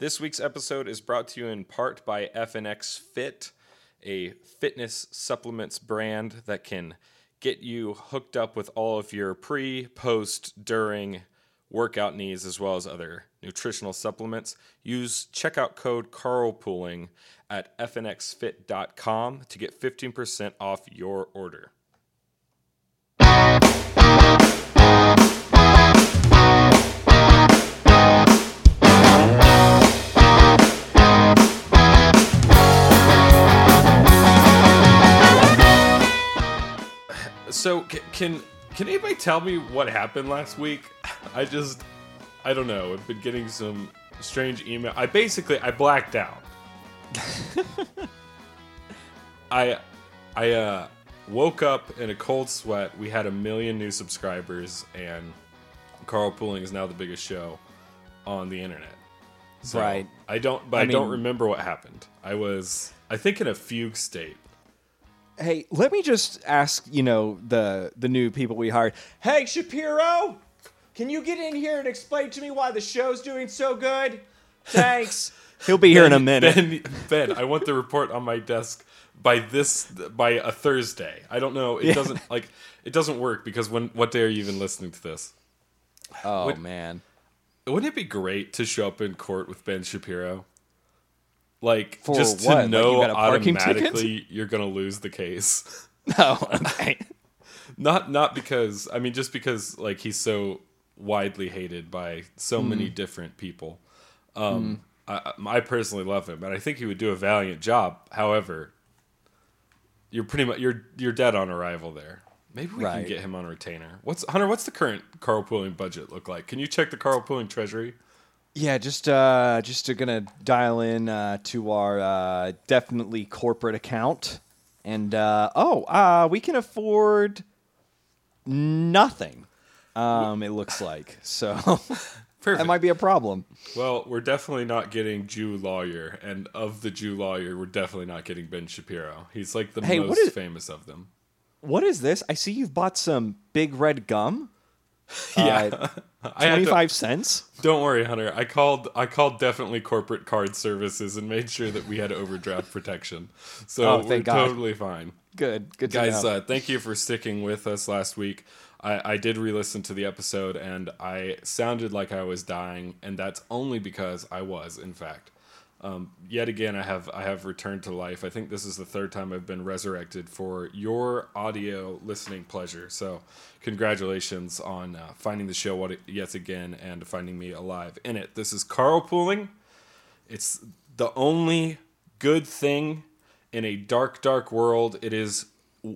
This week's episode is brought to you in part by FNX Fit, a fitness supplements brand that can get you hooked up with all of your pre, post, during workout needs as well as other nutritional supplements. Use checkout code carlpooling at fnxfit.com to get 15% off your order. Can can anybody tell me what happened last week? I just I don't know. I've been getting some strange email. I basically I blacked out. I I uh woke up in a cold sweat. We had a million new subscribers and Carl carpooling is now the biggest show on the internet. So Right. I don't but I, I don't remember what happened. I was I think in a fugue state. Hey, let me just ask, you know, the the new people we hired. Hey, Shapiro, can you get in here and explain to me why the show's doing so good? Thanks. He'll be here in a minute. Ben, ben, I want the report on my desk by this by a Thursday. I don't know. It doesn't like it doesn't work because when what day are you even listening to this? oh What- man. Wouldn't it be great to show up in court with Ben Shapiro? Like For just what? to Like know you got a parking ticket? automatically you're gonna lose the case. No, okay. Not not because I mean just because like he's so widely hated by so many Hmm. different people. Um, I, I personally love him, and I think he would do a valiant job. However, you're pretty much you're you're dead on arrival there. Maybe we can Right. get him on retainer. What's Hunter? What's the current Carl carpooling budget look like? Can you check the Carl carpooling treasury? Yeah, just uh just to gonna dial in uh to our uh definitely corporate account. And uh oh, uh we can afford nothing. Um it looks like. So that might be a problem. well, we're definitely not getting Jew lawyer, and of the Jew lawyer, we're definitely not getting Ben Shapiro. He's like the Hey, what most is- famous of them. What is this? I see you've bought some big red gum. Yeah, Uh, to- 25 cents? Don't worry, Hunter. I called. I called definitely corporate card services and made sure that we had overdraft protection. So Oh, we're God. totally fine, Good. Good to guys. Uh, thank you for sticking with us last week. I, I did re-listen to the episode and I sounded like I was dying, and that's only because I was, in fact. Um, yet again, I have I have returned to life. I think this is the third time I've been resurrected for your audio listening pleasure. So, congratulations on uh, finding the show yet again and finding me alive in it. This is carpooling. It's the only good thing in a dark, dark world. It is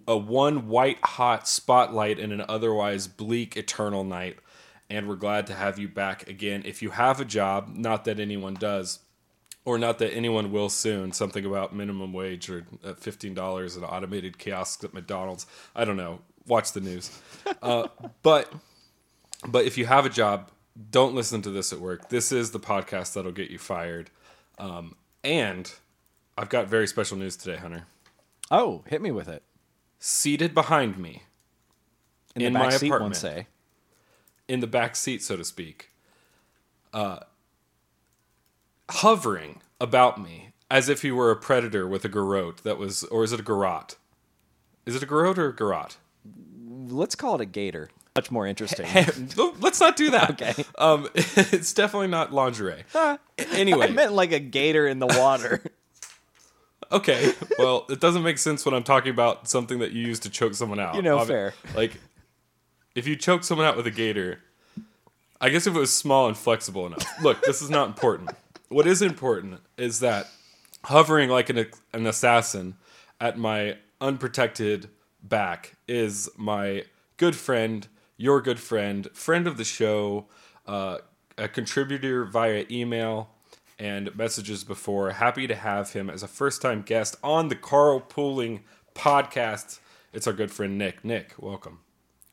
a one white hot spotlight in an otherwise bleak eternal night. And we're glad to have you back again. If you have a job, not that anyone does, or not that anyone will soon, something about minimum wage or uh, $15 and automated kiosks at McDonald's. I don't know. Watch the news. Uh, but but if you have a job, don't listen to this at work. This is the podcast that'll get you fired. Um, and I've got very special news today, Hunter. oh, hit me with it. Seated behind me In, In my apartment. say. in the back seat, so to speak, uh, hovering about me as if he were a predator with a garrote that was, or is it a garrote? Is it a garrote or a garrote? Let's call it a gator. Much more interesting. Let's not do that. Okay. Um, it's definitely not lingerie. Anyway, I meant like a gator in the water. okay. Well, it doesn't make sense when I'm talking about something that you use to choke someone out. You know, Obvi- fair. Like, if you choke someone out with a gator, I guess if it was small and flexible enough. Look, this is not important. What is important is that hovering like an, an assassin at my unprotected back is my good friend, your good friend, friend of the show, uh, a contributor via email and messages before. Happy to have him as a first time guest on the Carpooling podcast. It's our good friend Nick. Nick, welcome.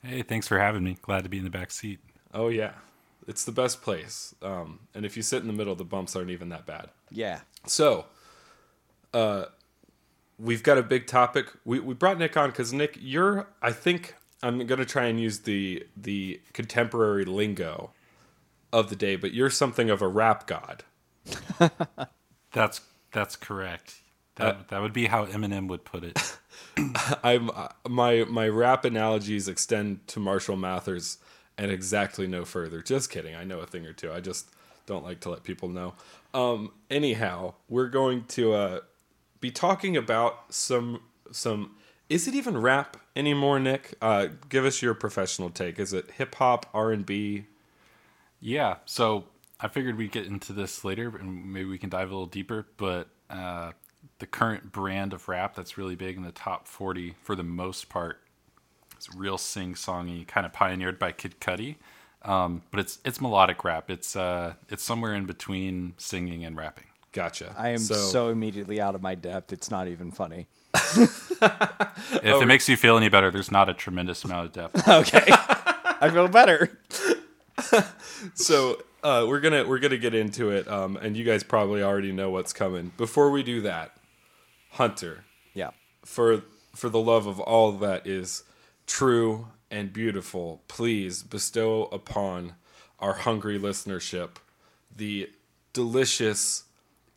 Hey, thanks for having me. Glad to be in the back seat. Oh, yeah. It's the best place. Um, and if you sit in the middle, the bumps aren't even that bad. yeah. So, uh, we've got a big topic. We, we brought Nick on because Nick, you're. I think I'm gonna try and use the the contemporary lingo of the day, but you're something of a rap god. That's that's correct. That that would be how Eminem would put it. I'm uh, my my rap analogies extend to Marshall Mathers and exactly no further. Just kidding. I know a thing or two. I just don't like to let people know. Um, anyhow, we're going to uh, be talking about some some. Is it even rap anymore, Nick? Uh, give us your professional take. Is it hip hop, R and B? Yeah. So I figured we'd get into this later, and maybe we can dive a little deeper. But uh, the current brand of rap that's really big in the top 40 for the most part it's real sing-songy kind of pioneered by kid cudi um, but it's it's melodic rap it's uh it's somewhere in between singing and rapping Gotcha. I am so, immediately out of my depth. It's not even funny. if it makes you feel any better there's not a tremendous amount of depth Okay. I feel better. so uh, we're gonna we're gonna get into it, um, and you guys probably already know what's coming. Before we do that, Hunter, Yeah. for for the love of all that is true and beautiful, please bestow upon our hungry listenership the delicious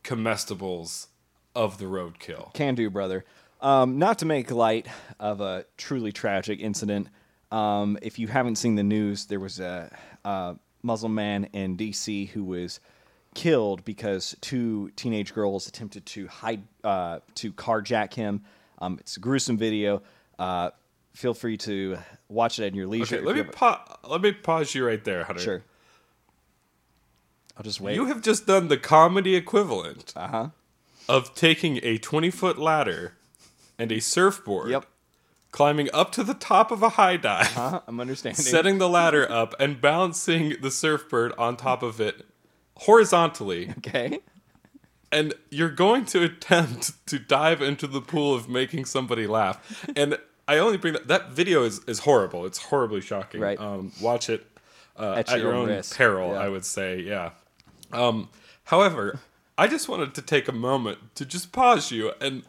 comestibles of the roadkill. Can do, brother. Um, not to make light of a truly tragic incident. Um, if you haven't seen the news, there was a, a Muslim man in D.C. who was killed because two teenage girls attempted to hide uh, to carjack him. Um, it's a gruesome video. Uh, feel free to watch it at your leisure. Okay, let me pa- let me pause you right there, Hunter. Sure. I'll just wait. You have just done the comedy equivalent Uh huh. of taking a 20 foot ladder and a surfboard, Yep. climbing up to the top of a high dive, Uh-huh. I'm understanding. setting the ladder up, and balancing the surfboard on top of it horizontally. Okay. And you're going to attempt to dive into the pool of making somebody laugh. And I only bring that that video is, is horrible. It's horribly shocking. Right. Um, watch it uh, At at, your your own own peril. Yeah. I would say, yeah. Um, however, I just wanted to take a moment to just pause you and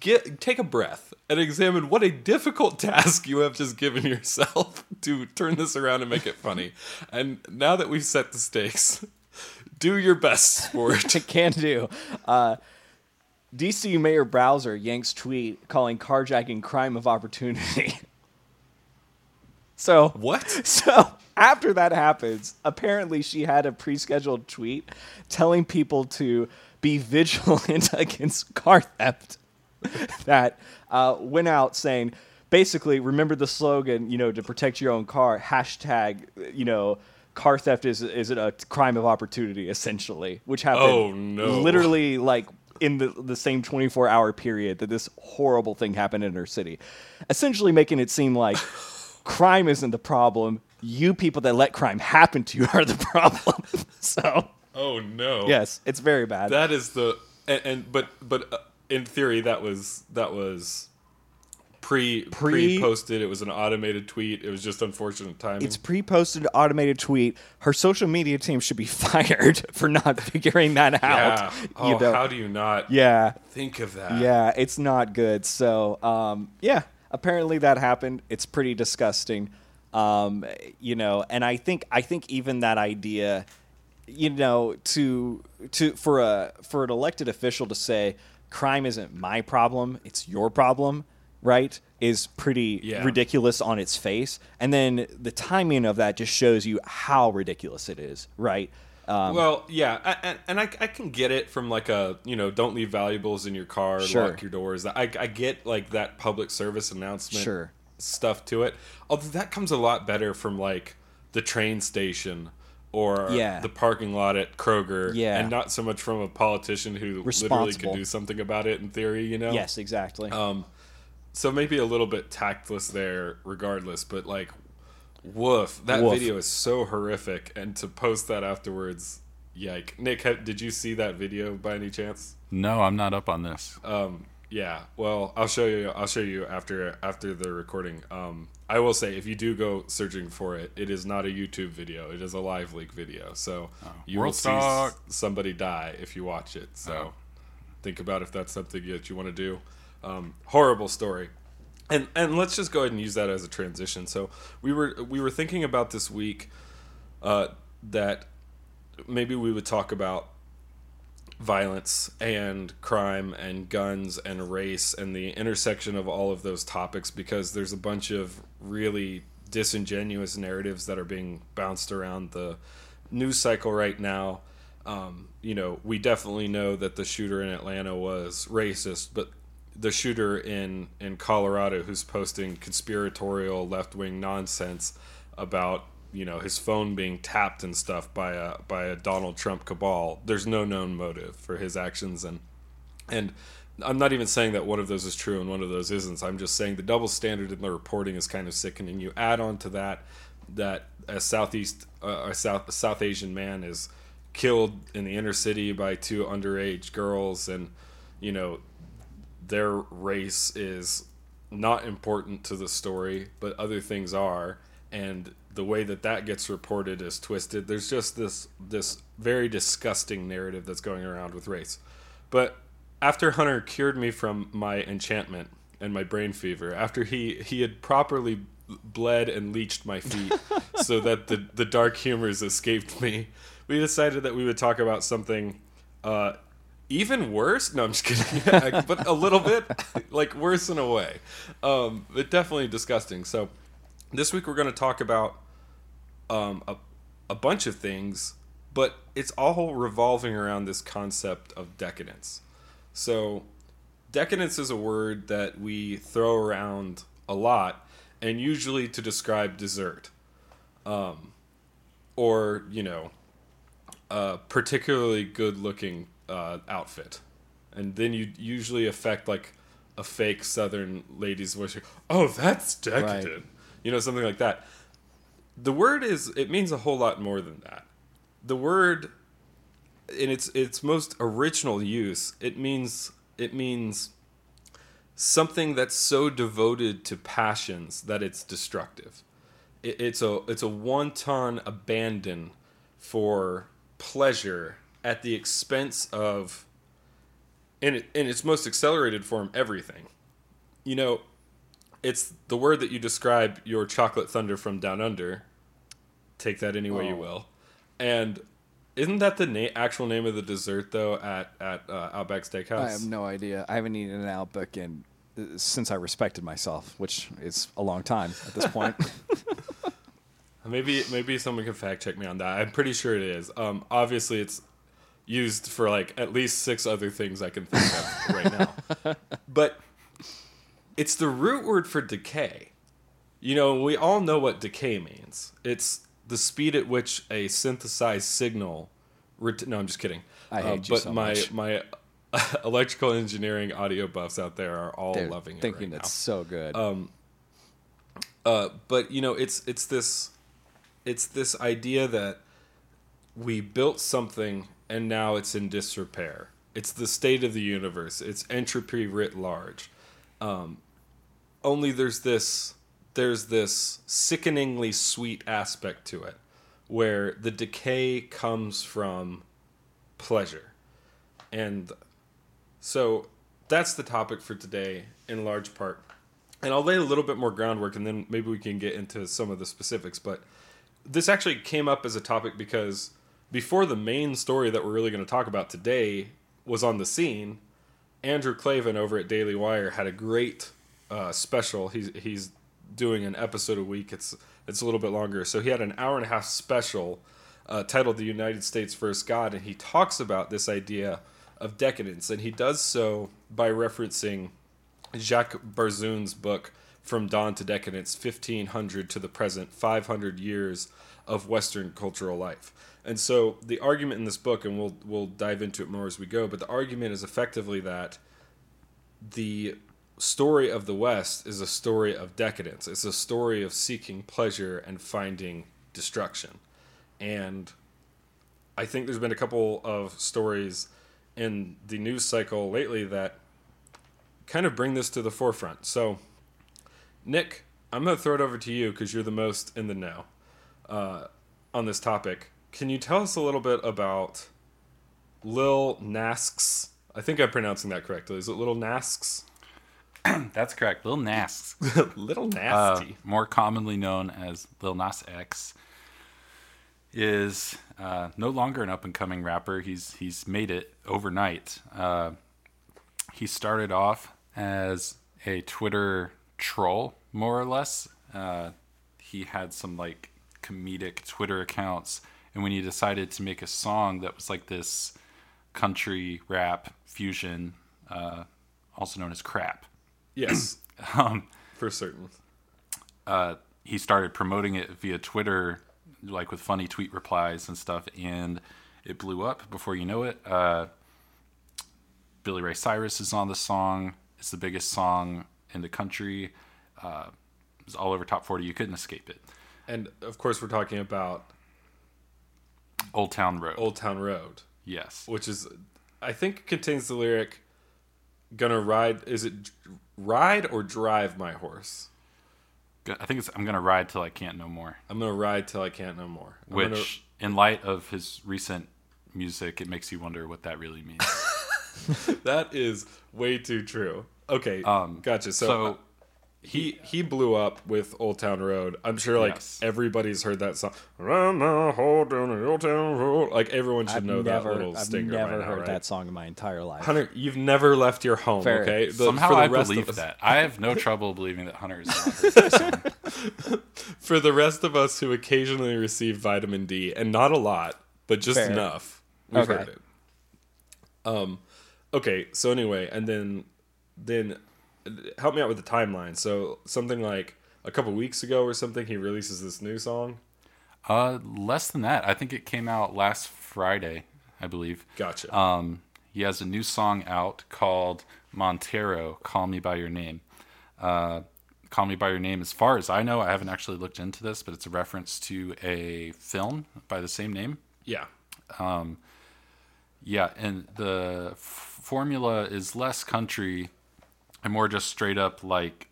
get take a breath and examine what a difficult task you have just given yourself to turn this around and make it funny. And now that we've set the stakes, do your best, sport. It can do. Uh, DC Mayor Bowser yanks tweet calling carjacking crime of opportunity. so what? So after that happens, apparently she had a pre-scheduled tweet telling people to be vigilant against car theft. that uh, went out saying, basically, remember the slogan, you know, to protect your own car. Hashtag, you know, car theft is is it a crime of opportunity, essentially, which happened Oh, no. literally like in the, the same 24 hour period that this horrible thing happened in her city. Essentially making it seem like crime isn't the problem. You people that let crime happen to you are the problem. so, Oh no. yes, it's very bad. That is the and, and but but uh, in theory that was that was pre Pre- pre posted. It was an automated tweet. It was just unfortunate timing. it's pre-posted automated tweet. Her social media team should be fired for not figuring that yeah. out. Oh, you know? how do you not yeah. think of that? Yeah, it's not good. So, um, yeah, apparently that happened. It's pretty disgusting. Um, you know, and I think I think even that idea, you know, to to for a for an elected official to say crime isn't my problem, it's your problem, right? Is pretty Yeah. ridiculous on its face. And then the timing of that just shows you how ridiculous it is, right? Um, Well, yeah, I, and, and I, I can get it from like a you know don't leave valuables in your car, Sure. lock your doors. I, I get like that public service announcement Sure. stuff to it. Although that comes a lot better from like the train station or Yeah. the parking lot at Kroger, Yeah. and not so much from a politician who literally could do something about it in theory. You know, yes, exactly. Um, so maybe a little bit tactless there, regardless. But like, woof, that Woof. video is so horrific, and to post that afterwards, yike. Nick, ha- did you see that video by any chance? no i'm not up on this Um, yeah. Well, I'll show you. I'll show you after after the recording. Um, I will say if you do go searching for it, it is not a YouTube video. It is a live leak video. So you will World see somebody die if you watch it. So Oh. think about if that's something that you want to do. Um, horrible story. And and let's just go ahead and use that as a transition. So we were we were thinking about this week uh, that maybe we would talk about violence and crime and guns and race and the intersection of all of those topics because there's a bunch of really disingenuous narratives that are being bounced around the news cycle right now. Um, you know, we definitely know that the shooter in Atlanta was racist, but the shooter in in Colorado who's posting conspiratorial left wing nonsense about you know his phone being tapped and stuff by a by a Donald Trump cabal. There's no known motive for his actions and and I'm not even saying that one of those is true and one of those isn't. I'm just saying the double standard in the reporting is kind of sickening. You add on to that that a southeast uh, a south a South Asian man is killed in the inner city by two underage girls and you know their race is not important to the story, but other things are and the way that that gets reported is twisted. There's just this this very disgusting narrative that's going around with race. But after Hunter cured me from my enchantment and my brain fever, after he he had properly bled and leached my feet so that the the dark humors escaped me, we decided that we would talk about something uh, even worse. No, I'm just kidding. but a little bit like worse in a way, um, but definitely disgusting. So this week we're going to talk about um, a, a bunch of things, but it's all revolving around this concept of decadence. So, decadence is a word that we throw around a lot, and usually to describe dessert, um, or you know, a particularly good-looking uh, outfit, and then you usually affect like a fake Southern lady's voice. Oh, that's decadent. Right. You know, something like that the word is it means a whole lot more than that. The word in its its most original use, it means it means something that's so devoted to passions that it's destructive. It, it's a it's a wanton abandon for pleasure at the expense of in it, in its most accelerated form everything. You know, it's the word that you describe your chocolate thunder from down under. Take that any way oh. you will. And isn't that the na- actual name of the dessert though at at uh, Outback Steakhouse? I have no idea. I haven't eaten an Outback in uh, since I respected myself, which is a long time at this point. maybe maybe someone can fact check me on that. I'm pretty sure it is. Um, obviously, it's used for like at least six other things I can think of right now. But it's the root word for decay. You know, we all know what decay means. It's the speed at which a synthesized signal. Ret- no, I'm just kidding. I hate uh, you but so my much. my electrical engineering audio buffs out there are all They're loving it. Thinking right it's now. so good. Um. Uh, but you know, it's it's this, it's this idea that we built something and now it's in disrepair. It's the state of the universe. It's entropy writ large. Um, only there's this there's this sickeningly sweet aspect to it where the decay comes from pleasure. And so that's the topic for today in large part. And I'll lay a little bit more groundwork and then maybe we can get into some of the specifics. But this actually came up as a topic because before the main story that we're really going to talk about today was on the scene, Andrew Klavan over at Daily Wire had a great uh, special. He's he's doing an episode a week. It's it's a little bit longer. So he had an hour and a half special uh, titled "The United States vs. God," and he talks about this idea of decadence, and he does so by referencing Jacques Barzun's book "From Dawn to Decadence: 1500 to the Present: 500 Years of Western Cultural Life." And so the argument in this book, and we'll we'll dive into it more as we go, but the argument is effectively that the story of the West is a story of decadence. It's a story of seeking pleasure and finding destruction. And I think there's been a couple of stories in the news cycle lately that kind of bring this to the forefront. So, Nick, I'm going to throw it over to you because you're the most in the know uh, on this topic. Can you tell us a little bit about Lil Nasks? I think I'm pronouncing that correctly. Is it Lil Nasks? That's correct. Lil Nas. Little Nasty. Uh, more commonly known as Lil Nas X. is uh, no longer an up and coming rapper. He's he's made it overnight. Uh, he started off as a Twitter troll, more or less. Uh, he had some like comedic Twitter accounts, and when he decided to make a song that was like this country rap fusion, uh, also known as crap, Yes, um, for certain. uh, he started promoting it via Twitter, like with funny tweet replies and stuff, and it blew up before you know it. Uh, Billy Ray Cyrus is on the song. It's the biggest song in the country. Uh, it's all over top 40. You couldn't escape it. And of course, we're talking about Old Town Road. Old Town Road, yes. which is, I think, contains the lyric, "Gonna ride." Is it ride or drive my horse? I think it's I'm to ride till I can't no more. I'm gonna ride till I can't no more. I'm Which, gonna- in light of his recent music, it makes you wonder what that really means. that is way too true. Okay, Um, gotcha. So, so he he blew up with Old Town Road. I'm sure like Yes. everybody's heard that song. Run the whole down the Old Town Road. Like everyone should I've know never, that little I've stinger never by now, heard right? that song in my entire life. Hunter, you've never left your home, Fair. okay? The- somehow for the I rest of believe us- that. I have no trouble believing that Hunter is heard that song. For the rest of us who occasionally receive vitamin D, and not a lot, but just Fair. enough, we've Okay. heard it. Um, okay. So anyway, and then then help me out with the timeline. So something like a couple weeks ago or something, he releases this new song. Uh, less than that. I think it came out last Friday, I believe. Gotcha. Um, he has a new song out called Montero, Call Me By Your Name. Uh, Call Me By Your Name, as far as I know, I haven't actually looked into this, but it's a reference to a film by the same name. yeah. Um, yeah, and the f- formula is less country and more just straight up like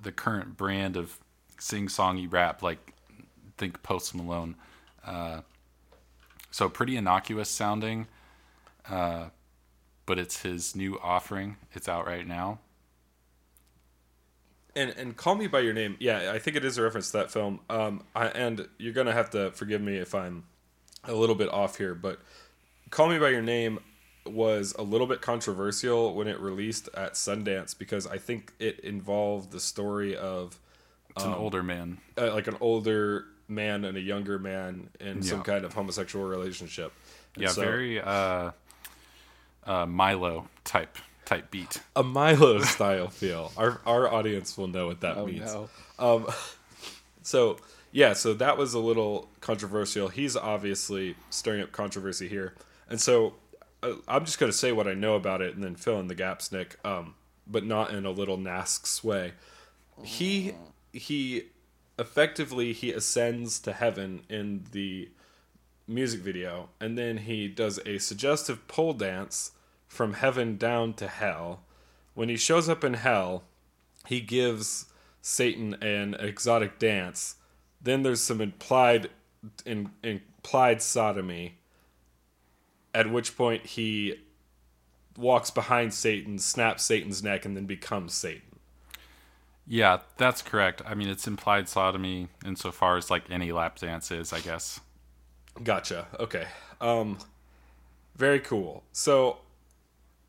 the current brand of sing songy rap, like think Post Malone. Uh, so pretty innocuous sounding, uh, but it's his new offering. It's out right now. And and call me by your name. Yeah, I think it is a reference to that film. Um, I, and you're gonna have to forgive me if I'm a little bit off here, but call me by your name was a little bit controversial when it released at Sundance because I think it involved the story of It's an older man. uh, like an older man and a younger man in some kind of homosexual relationship. And Yeah, so- very uh, uh, Milo type type beat. a Milo style feel. Our our audience will know what that Oh, means. no. Um, so yeah, so that was a little controversial. He's obviously stirring up controversy here, and so I'm just going to say what I know about it and then fill in the gaps, Nick. Um, but not in a little Nask's way. He he effectively he ascends to heaven in the music video, and then he does a suggestive pole dance from heaven down to hell. When he shows up in hell, he gives Satan an exotic dance. Then there's some implied in, implied sodomy. At which point he walks behind Satan, snaps Satan's neck, and then becomes Satan. Yeah, that's correct. I mean, it's implied sodomy insofar as like any lap dance is, I guess. Gotcha. Okay. Um, very cool. So,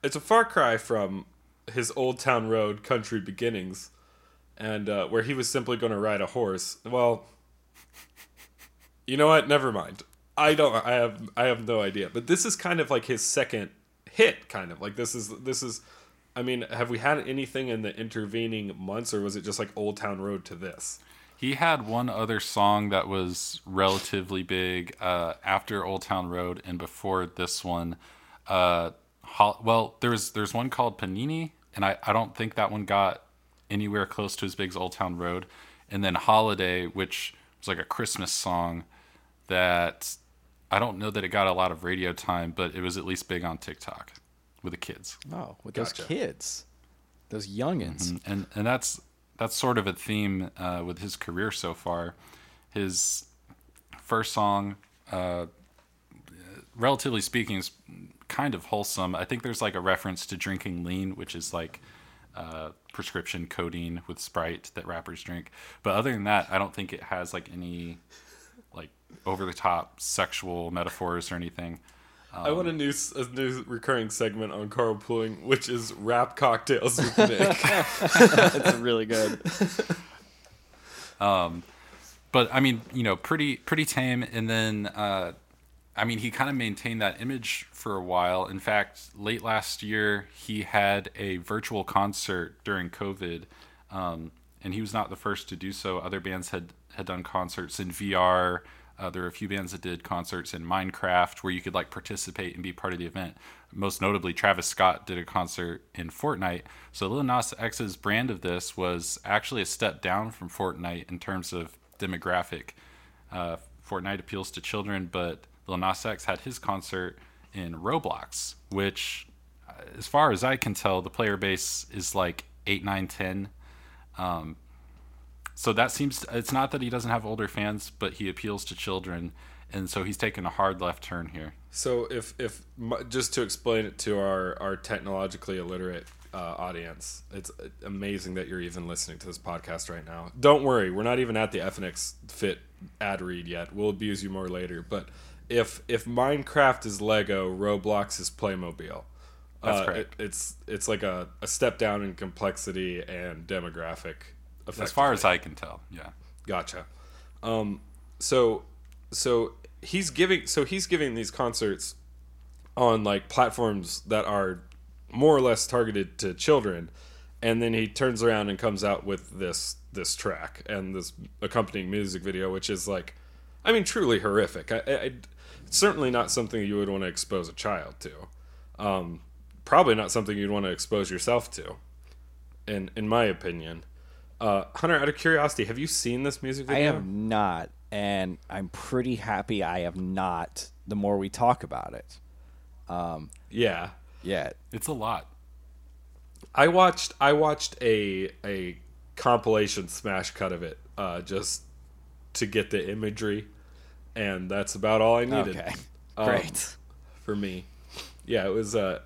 it's a far cry from his Old Town Road country beginnings, and uh, where he was simply going to ride a horse. Well, you know what? Never mind. I don't. I have. I have no idea. But this is kind of like his second hit. Kind of like this is. This is. I mean, have we had anything in the intervening months, or was it just like Old Town Road to this? He had one other song that was relatively big uh, after Old Town Road and before this one. Uh, well, there's there's one called Panini, and I, I don't think that one got anywhere close to as big as Old Town Road. And then Holiday, which was like a Christmas song that I don't know that it got a lot of radio time, but it was at least big on TikTok with the kids. Oh, with Gotcha. those kids, those youngins. and and that's that's sort of a theme uh, with his career so far. His first song, uh, relatively speaking, is kind of wholesome. I think there's like a reference to drinking lean, which is like uh, prescription codeine with Sprite that rappers drink. But other than that, I don't think it has like any like over the top sexual metaphors or anything. I want a new s- a new recurring segment on carpooling, which is rap cocktails with Nick. That's really good. Um, but I mean, you know, pretty pretty tame. And then, uh, I mean, he kind of maintained that image for a while. In fact, late last year, he had a virtual concert during COVID, um, and he was not the first to do so. Other bands had had done concerts in VR. Uh, there were a few bands that did concerts in Minecraft where you could like participate and be part of the event. Most notably, Travis Scott did a concert in Fortnite. So Lil Nas X's brand of this was actually a step down from Fortnite in terms of demographic. Uh, Fortnite appeals to children, but Lil Nas X had his concert in Roblox, which, uh, as far as I can tell, the player base is like 8, 9, 10. Um, so that seems, it's not that he doesn't have older fans, but he appeals to children. And so he's taken a hard left turn here. So if if just to explain it to our our technologically illiterate uh, audience, it's amazing that you're even listening to this podcast right now. Don't worry, we're not even at the FNX Fit ad read yet. We'll abuse you more later. But if if Minecraft is Lego, Roblox is Playmobil. That's uh, correct. it- it's it's like a, a step down in complexity and demographic. As far as I can tell, yeah. Gotcha. Um, so so he's giving so he's giving these concerts on like platforms that are more or less targeted to children, and then he turns around and comes out with this this track and this accompanying music video, which is like, I mean, truly horrific. I, I, certainly not something you would want to expose a child to. Um, probably not something you'd want to expose yourself to. In in my opinion. Uh, Hunter, out of curiosity, have you seen this music video? I have not, and I'm pretty happy I have not. The more we talk about it, Yeah, yet It's a lot. I watched. I watched a a compilation smash cut of it, uh, just to get the imagery, and that's about all I needed. okay, Um, great. for me. Yeah, it was. Uh,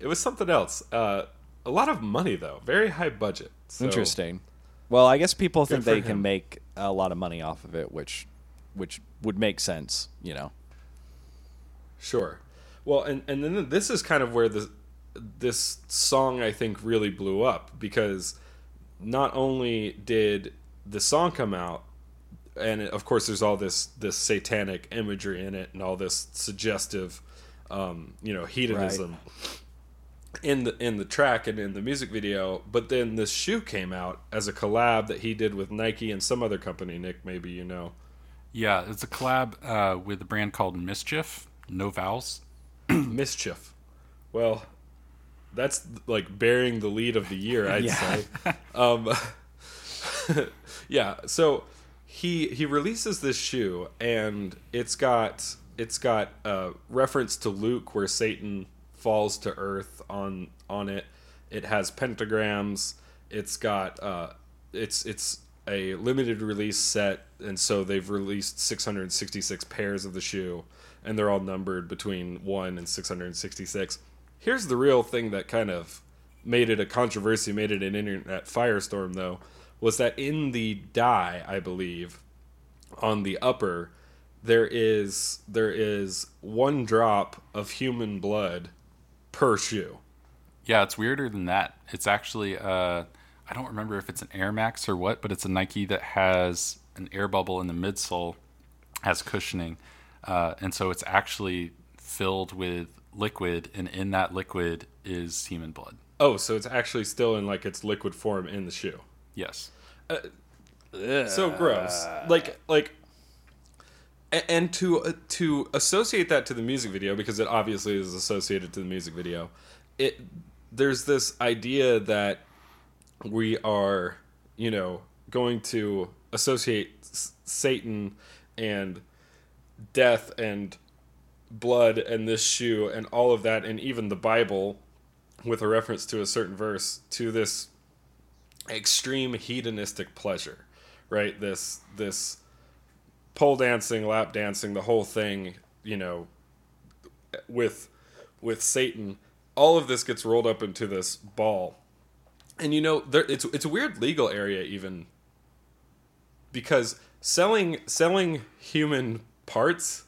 it was something else. Uh, a lot of money though, very high budget. So, Interesting. Well, I guess people think they him. can make a lot of money off of it, which which would make sense, you know. Sure. Well, and and then this is kind of where the this song I think really blew up because not only did the song come out and of course there's all this this satanic imagery in it and all this suggestive um, you know hedonism in the in the track and in the music video but then this shoe came out as a collab that he did with Nike and some other company Nick maybe you know Yeah, it's a collab uh, with a brand called Mischief, no vowels. mischief. Well, that's like bearing the lead of the year, I'd Yeah. say. Um, yeah. So he he releases this shoe, and it's got it's got a reference to Luke, where Satan falls to earth on on it. It has pentagrams. It's got uh, it's it's a limited release set, and so they've released 666 pairs of the shoe, and they're all numbered between one and 666. Here's the real thing that kind of made it a controversy, made it an internet firestorm, though, was that in the die, I believe, on the upper, there is there is one drop of human blood per shoe. Yeah, it's weirder than that. It's actually uh, I don't remember if it's an Air Max or what, but it's a Nike that has an air bubble in the midsole, has cushioning, uh, and so it's actually filled with liquid, and in that liquid is human blood. Oh, so it's actually still in like its liquid form in the shoe. Yes. so gross. Like like and to uh, to associate that to the music video because it obviously is associated to the music video. It there's this idea that we are, you know, going to associate s- Satan and death and blood and this shoe and all of that and even the Bible with a reference to a certain verse to this extreme hedonistic pleasure, right? This this pole dancing, lap dancing, the whole thing, you know, with with Satan, all of this gets rolled up into this ball. And you know, there it's it's a weird legal area even because selling selling human parts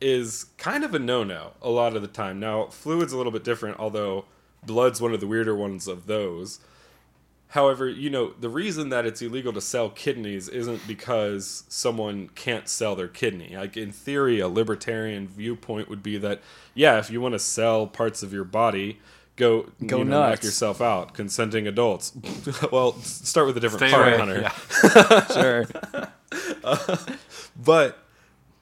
is kind of a no-no a lot of the time. Now, fluid's a little bit different, although blood's one of the weirder ones of those. However, you know, the reason that it's illegal to sell kidneys isn't because someone can't sell their kidney. Like in theory, a libertarian viewpoint would be that yeah, if you want to sell parts of your body, go Go you know, knock yourself out. Consenting adults. well, start with a different Stay part, away. Hunter. Yeah. Sure. But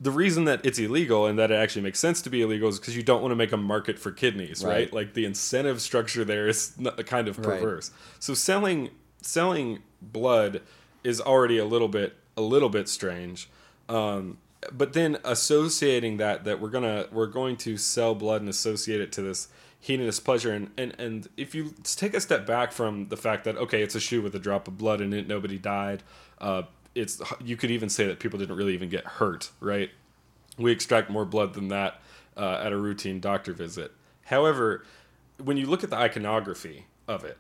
the reason that it's illegal and that it actually makes sense to be illegal is because you don't want to make a market for kidneys, right? Right. Like the incentive structure there is kind of Right. perverse. So selling selling blood is already a little bit a little bit strange. Um, but then associating that that we're gonna we're going to sell blood and associate it to this hedonist pleasure and, and and if you take a step back from the fact that okay it's a shoe with a drop of blood in it nobody died uh, it's you could even say that people didn't really even get hurt right? We extract more blood than that uh, at a routine doctor visit. However when you look at the iconography of it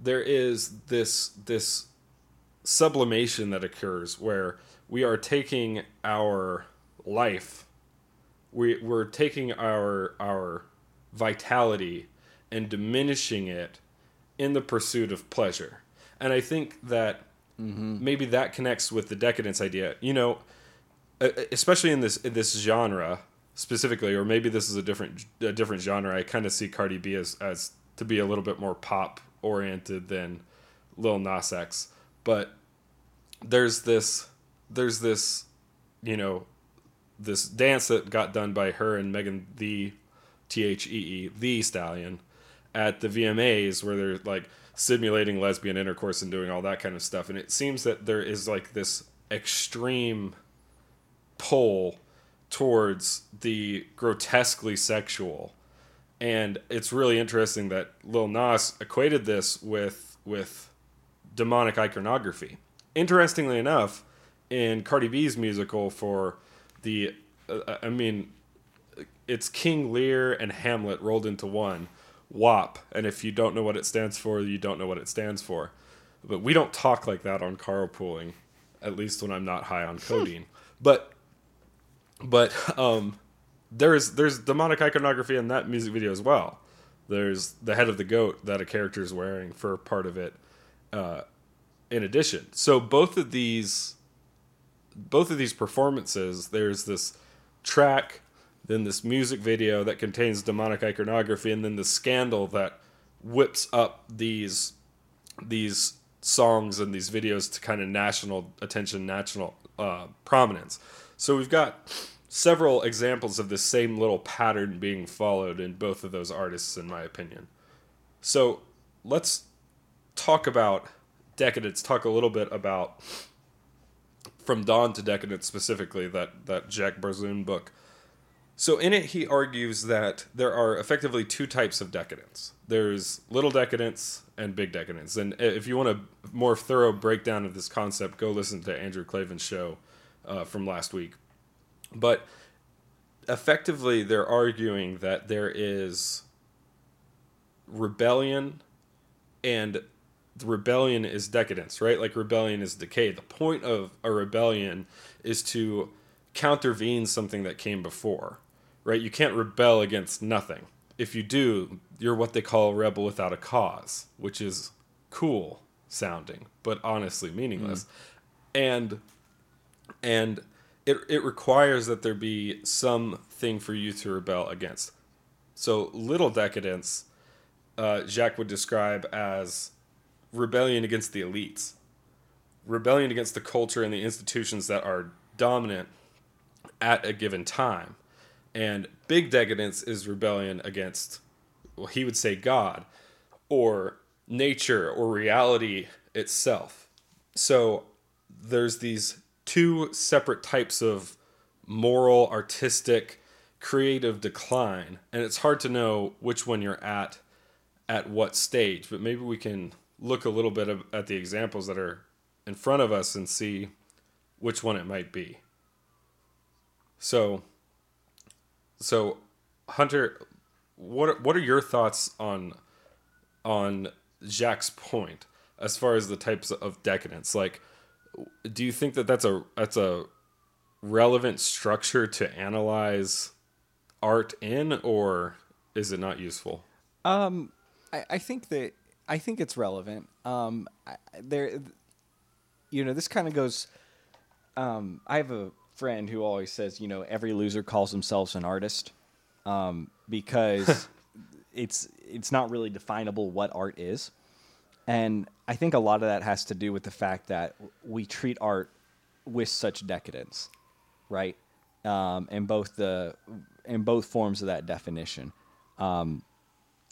there is this this sublimation that occurs where we are taking our life we, we're taking our our vitality and diminishing it in the pursuit of pleasure. And i think that Mm-hmm. maybe that connects with the decadence idea. You know especially in this in this genre specifically or maybe this is a different a different genre i kind of see cardi b as, as to be a little bit more pop oriented than lil nas x. But there's this there's this you know this dance that got done by her and Megan the T H E E the Stallion at the VMAs where they're like simulating lesbian intercourse and doing all that kind of stuff. And it seems that there is like this extreme pull towards the grotesquely sexual. And it's really interesting that Lil Nas equated this with with demonic iconography. Interestingly enough, in Cardi B's musical for the, uh, I mean, it's King Lear and Hamlet rolled into one, WAP. And if you don't know what it stands for, you don't know what it stands for. But we don't talk like that on carpooling, at least when I'm not high on codeine. but, but um, there's there's demonic iconography in that music video as well. There's the head of the goat that a character is wearing for part of it. Uh, in addition, so both of these, both of these performances, there's this track, then this music video that contains demonic iconography, and then the scandal that whips up these these songs and these videos to kind of national attention, national uh, prominence. So we've got several examples of this same little pattern being followed in both of those artists, in my opinion. So let's talk about decadence. Talk a little bit about from dawn to decadence specifically that that Jacques Barzun book. So in it, he argues that there are effectively two types of decadence. There's little decadence and big decadence. And if you want a more thorough breakdown of this concept, go listen to Andrew Klavan's show uh, from last week. But effectively, they're arguing that there is rebellion and the rebellion is decadence, right? Like rebellion is decay. The point of a rebellion is to countervene something that came before, right? You can't rebel against nothing. If you do, you're what they call a rebel without a cause, which is cool sounding, but honestly meaningless. And and it it requires that there be something for you to rebel against. So little decadence, uh, Jacques would describe as rebellion against the elites, rebellion against the culture and the institutions that are dominant at a given time. And big decadence is rebellion against, well, he would say God or nature or reality itself. So there's these two separate types of moral, artistic, creative decline, and it's hard to know which one you're at at what stage, but maybe we can look a little bit of, at the examples that are in front of us and see which one it might be. So, so Hunter, what are, what are your thoughts on on Jacques' point as far as the types of decadence? Like, do you think that that's a that's a relevant structure to analyze art in, or is it not useful? Um, I, I think that I think it's relevant. Um, I, there, you know, this kind of goes. Um, I have a friend who always says, you know, every loser calls themselves an artist, um, because it's it's not really definable what art is, and I think a lot of that has to do with the fact that we treat art with such decadence, right? Um, in both the in both forms of that definition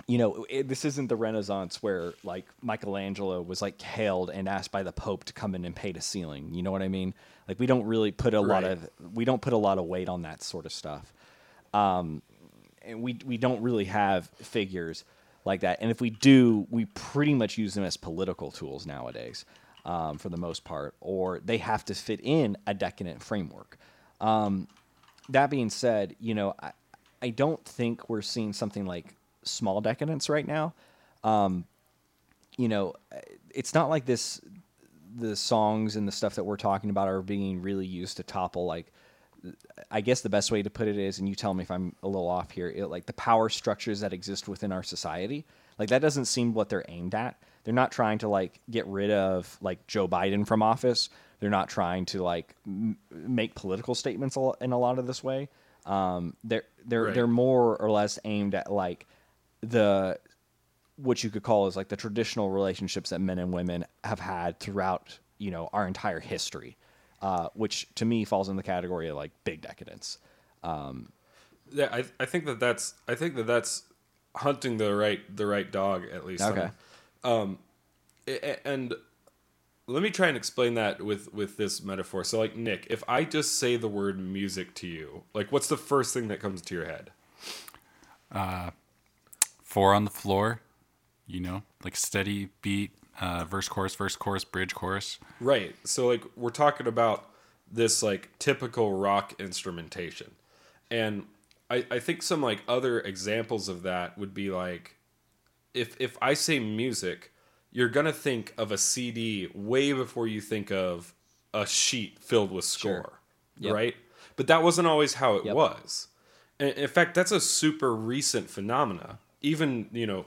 you know, it, this isn't the Renaissance where like Michelangelo was like hailed and asked by the Pope to come in and paint a ceiling. You know what I mean? Like we don't really put a lot of we don't put a lot of weight on that sort of stuff. Um, and we we don't really have figures like that. And if we do, we pretty much use them as political tools nowadays, um, for the most part, or they have to fit in a decadent framework Um, that being said, you know, I, I don't think we're seeing something like small decadence right now. Um, you know, it's not like this. The songs and the stuff that we're talking about are being really used to topple like. I guess the best way to put it is, and you tell me if I'm a little off here, it, like the power structures that exist within our society. Like that doesn't seem what they're aimed at. They're not trying to like get rid of like Joe Biden from office. They're not trying to like m- make political statements in a lot of this way. Um, they're they're Right. they're more or less aimed at like the what you could call is like the traditional relationships that men and women have had throughout you know our entire history, uh, which to me falls in the category of like big decadence. Yeah, I, I think that that's I think that that's hunting the right the right dog at least. Okay. Um, a- a- and let me try and explain that with with this metaphor. So, like Nick, if I just say the word music to you, like, what's the first thing that comes to your head? Four on the floor, you know, like steady beat, uh, verse chorus, verse chorus, bridge chorus. Right. So like we're talking about this like typical rock instrumentation. And I, I think some like other examples of that would be like if if I say music, you're gonna think of a CD way before you think of a sheet filled with score. Yep. Right? But that wasn't always how it Yep. was. In in fact, that's a super recent phenomena. Even, you know,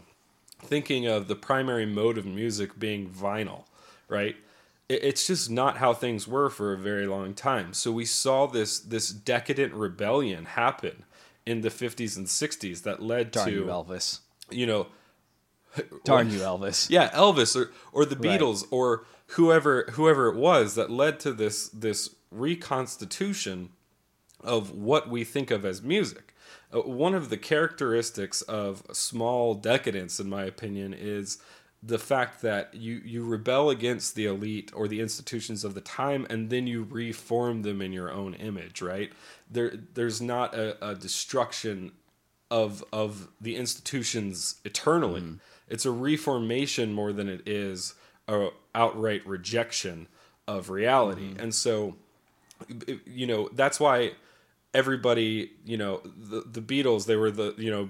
thinking of the primary mode of music being vinyl, right? It's just not how things were for a very long time. So we saw this this decadent rebellion happen in the 50s and 60s that led Darn to you, Elvis! you know Darn you, Elvis! yeah Elvis or or the Right. Beatles or whoever whoever it was that led to this this reconstitution of what we think of as music. Uh, one of the characteristics of small decadence, in my opinion, is the fact that you, you rebel against the elite or the institutions of the time and then you reform them in your own image, right? There, there's not a, a destruction of of the institutions eternally. It's a reformation more than it is a outright rejection of reality. And so you know that's why everybody you know the, the beatles they were the you know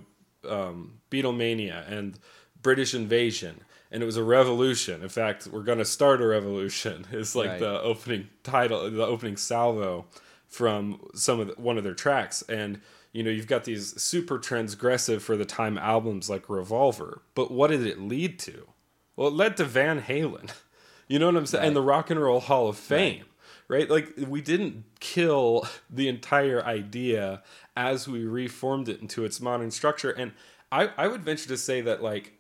um, beatlemania and british invasion. And it was a revolution. In fact we're going to start a revolution. Is like Right. the opening title the opening salvo from some of the, one of their tracks. And you know you've got these super transgressive for the time albums like revolver. But what did it lead to? Well it led to van halen. You know what i'm saying and the rock and roll hall of fame. right? Like we didn't kill the entire idea as we reformed it into its modern structure. And I, I would venture to say that like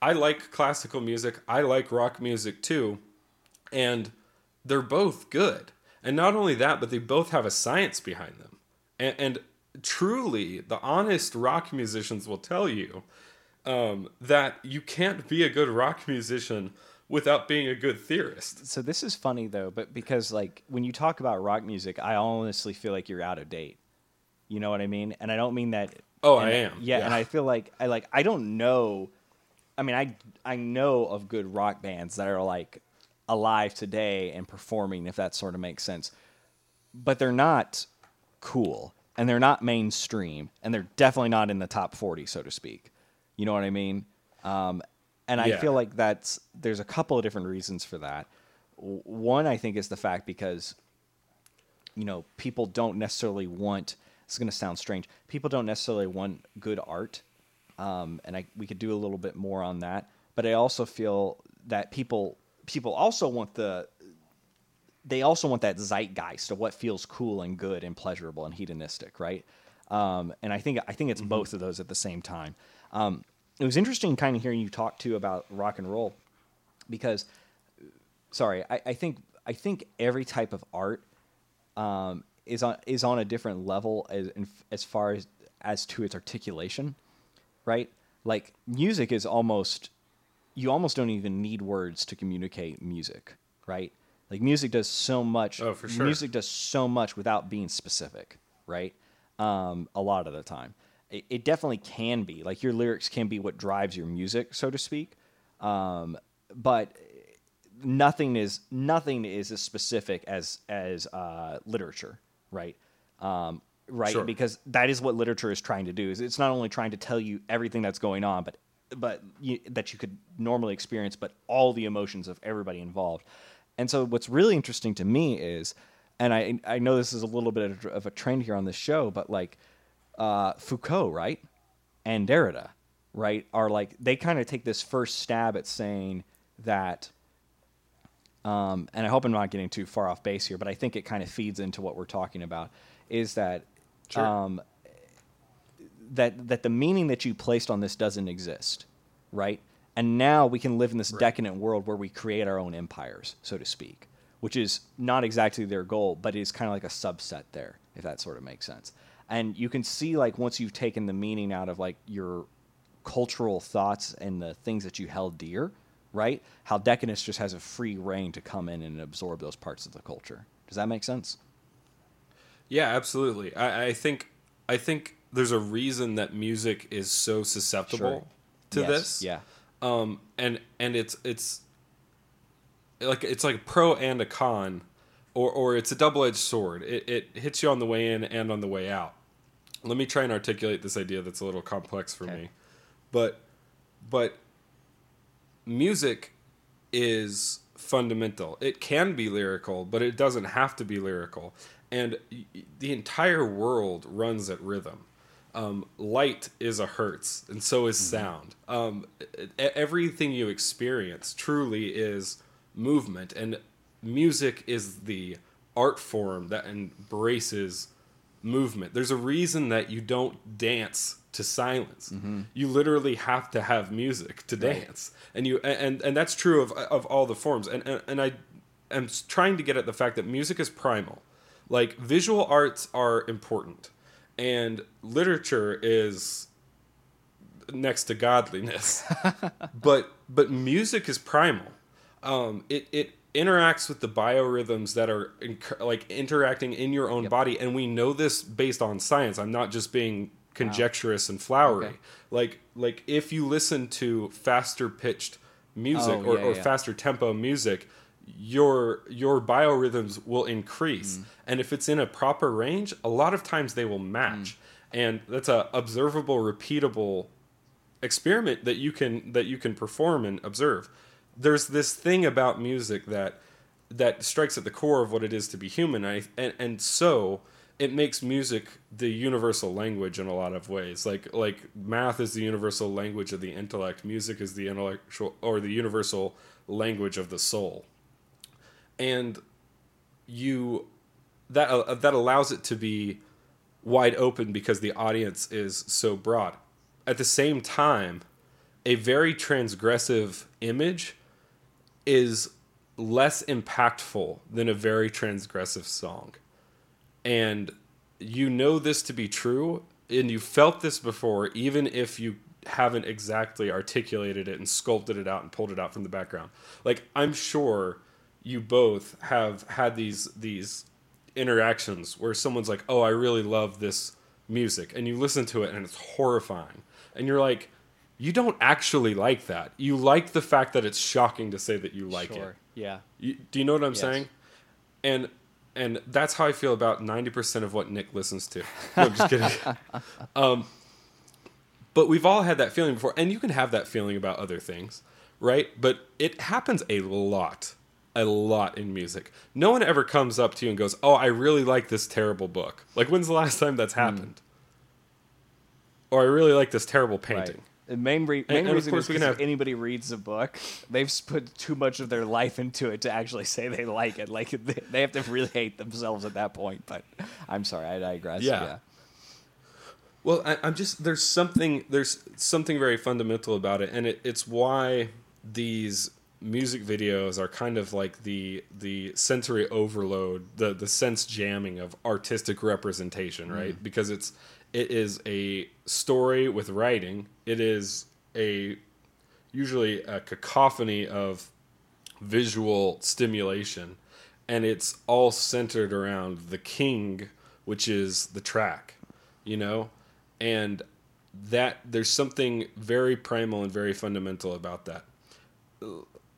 I like classical music, I like rock music too, and they're both good. And not only that, but they both have a science behind them. And, and truly, the honest rock musicians will tell you um, that you can't be a good rock musician without being a good theorist. So this is funny though, but because like when you talk about rock music, I honestly feel like you're out of date. You know what I mean? And I don't mean that. Oh, I am. Yeah, Yeah. and I feel like I like I don't know. I mean, I I know of good rock bands that are like alive today and performing, if that sort of makes sense. But they're not cool, and they're not mainstream, and they're definitely not in the top forty, so to speak. You know what I mean? Um, and I Yeah. feel like that's there's a couple of different reasons for that. One, I think, is the fact because you know people don't necessarily want. It's going to sound strange. People don't necessarily want good art, um, and I, we could do a little bit more on that. But I also feel that people people also want the they also want that zeitgeist of what feels cool and good and pleasurable and hedonistic, right? Um, and I think I think it's both of those at the same time. Um, it was interesting kind of hearing you talk too about rock and roll because sorry, I, I think I think every type of art um, is on is on a different level as as far as as to its articulation, right? Like music is almost you almost don't even need words to communicate music, right? Like music does so much. Oh, for sure. Music does so much without being specific, right? Um, a lot of the time, it, it definitely can be. Like your lyrics can be what drives your music, so to speak. Um, but nothing is nothing is as specific as as uh, literature, right? Um, right, Sure. because that is what literature is trying to do. Is it's not only trying to tell you everything that's going on, but but you, that you could normally experience, but all the emotions of everybody involved. And so, what's really interesting to me is, and I I know this is a little bit of a- of a trend here on this show, but like uh, Foucault, right, and Derrida, right, are like they kind of take this first stab at saying that um, and I hope I'm not getting too far off base here, but I think it kind of feeds into what we're talking about. Is that Sure. um, that that the meaning that you placed on this doesn't exist, right? And now we can live in this decadent world where we create our own empires, so to speak, which is not exactly their goal, but it is kind of like a subset there, if that sort of makes sense. And you can see like once you've taken the meaning out of like your cultural thoughts and the things that you held dear, right? How decadence just has a free reign to come in and absorb those parts of the culture. Does that make sense? Yeah, absolutely. I, I think I think there's a reason that music is so susceptible to Yes, this. Yeah. Um, and and it's it's like it's like a pro and a con, or or it's a double edged sword. It it hits you on the way in and on the way out. Let me try and articulate this idea that's a little complex for Okay. me, but but music is fundamental. It can be lyrical, but it doesn't have to be lyrical. And the entire world runs at rhythm. Um, light is a hertz, and so is sound. Um, everything you experience truly is movement, and music is the art form that embraces movement. There's a reason that you don't dance to silence. You literally have to have music to dance, and you and and that's true of of all the forms. And and, and I am trying to get at the fact that music is primal. Like visual arts are important, and literature is next to godliness. but but music is primal. Um, it it interacts with the biorhythms that are inc- like interacting in your own body, and we know this based on science. I'm not just being conjecturous and flowery. Okay. Like like if you listen to faster pitched music Oh, or, yeah, or yeah. faster tempo music, your your biorhythms will increase, Mm. and if it's in a proper range, a lot of times they will match, Mm. and that's a observable, repeatable experiment that you can that you can perform and observe. There's this thing about music that that strikes at the core of what it is to be human, I, and and so it makes music the universal language in a lot of ways. Like like math is the universal language of the intellect, music is the intellectual or the universal language of the soul, and you that uh, that allows it to be wide open because the audience is so broad. At the same time, a very transgressive image is less impactful than a very transgressive song. And you know this to be true, and you felt this before, even if you haven't exactly articulated it and sculpted it out and pulled it out from the background. Like I'm sure you both have had these these interactions where someone's like, "Oh, I really love this music," and you listen to it and it's horrifying, and you're like, "You don't actually like that. You like the fact that it's shocking to say that you like it." Yeah. You, do you know what I'm Yes. saying? And and that's how I feel about ninety percent of what Nick listens to. No, I'm just kidding. um, but we've all had that feeling before, and you can have that feeling about other things, right? But it happens a lot a lot in music. No one ever comes up to you and goes, "Oh, I really like this terrible book." Like when's the last time that's happened? Or I really like this terrible painting. The main, re- main and of reason is we can 'cause have- if anybody reads a book, they've put too much of their life into it to actually say they like it. Like they they have to really hate themselves at that point. But I'm sorry, I digress. Yeah. yeah. Well, I, I'm just there's something there's something very fundamental about it, and it, it's why these music videos are kind of like the the sensory overload, the the sense jamming of artistic representation, right? Mm. Because it's it is a story with writing. It is a usually a cacophony of visual stimulation and it's all centered around the king which is the track you know and that there's something very primal and very fundamental about that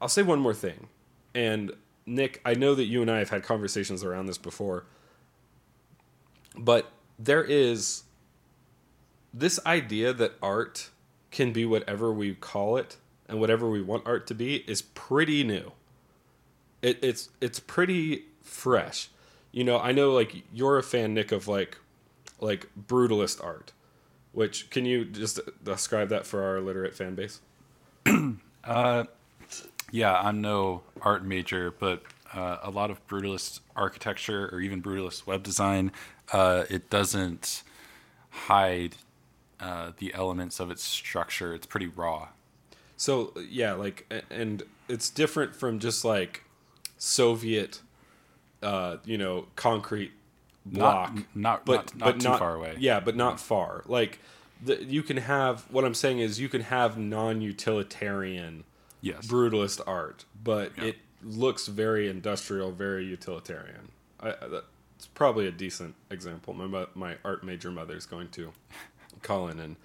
i'll say one more thing and nick i know that you and i have had conversations around this before but there is this idea that art can be whatever we call it and whatever we want art to be is pretty new it, it's it's pretty fresh. You know, I know like you're a fan, Nick, of like like brutalist art. Which can you just describe that for our literate fan base? Uh, Yeah, I'm no art major, but uh, a lot of brutalist architecture or even brutalist web design, uh, it doesn't hide uh, the elements of its structure. It's pretty raw. So yeah, like and it's different from just like Soviet, uh, you know, concrete block. Not not, not, too far away. Yeah, but not far. Like the, you can have what I'm saying is you can have non-utilitarian Yes. brutalist art, but Yeah. it looks very industrial, very utilitarian. I, I- that's probably a decent example. My my art major mother is going to call in and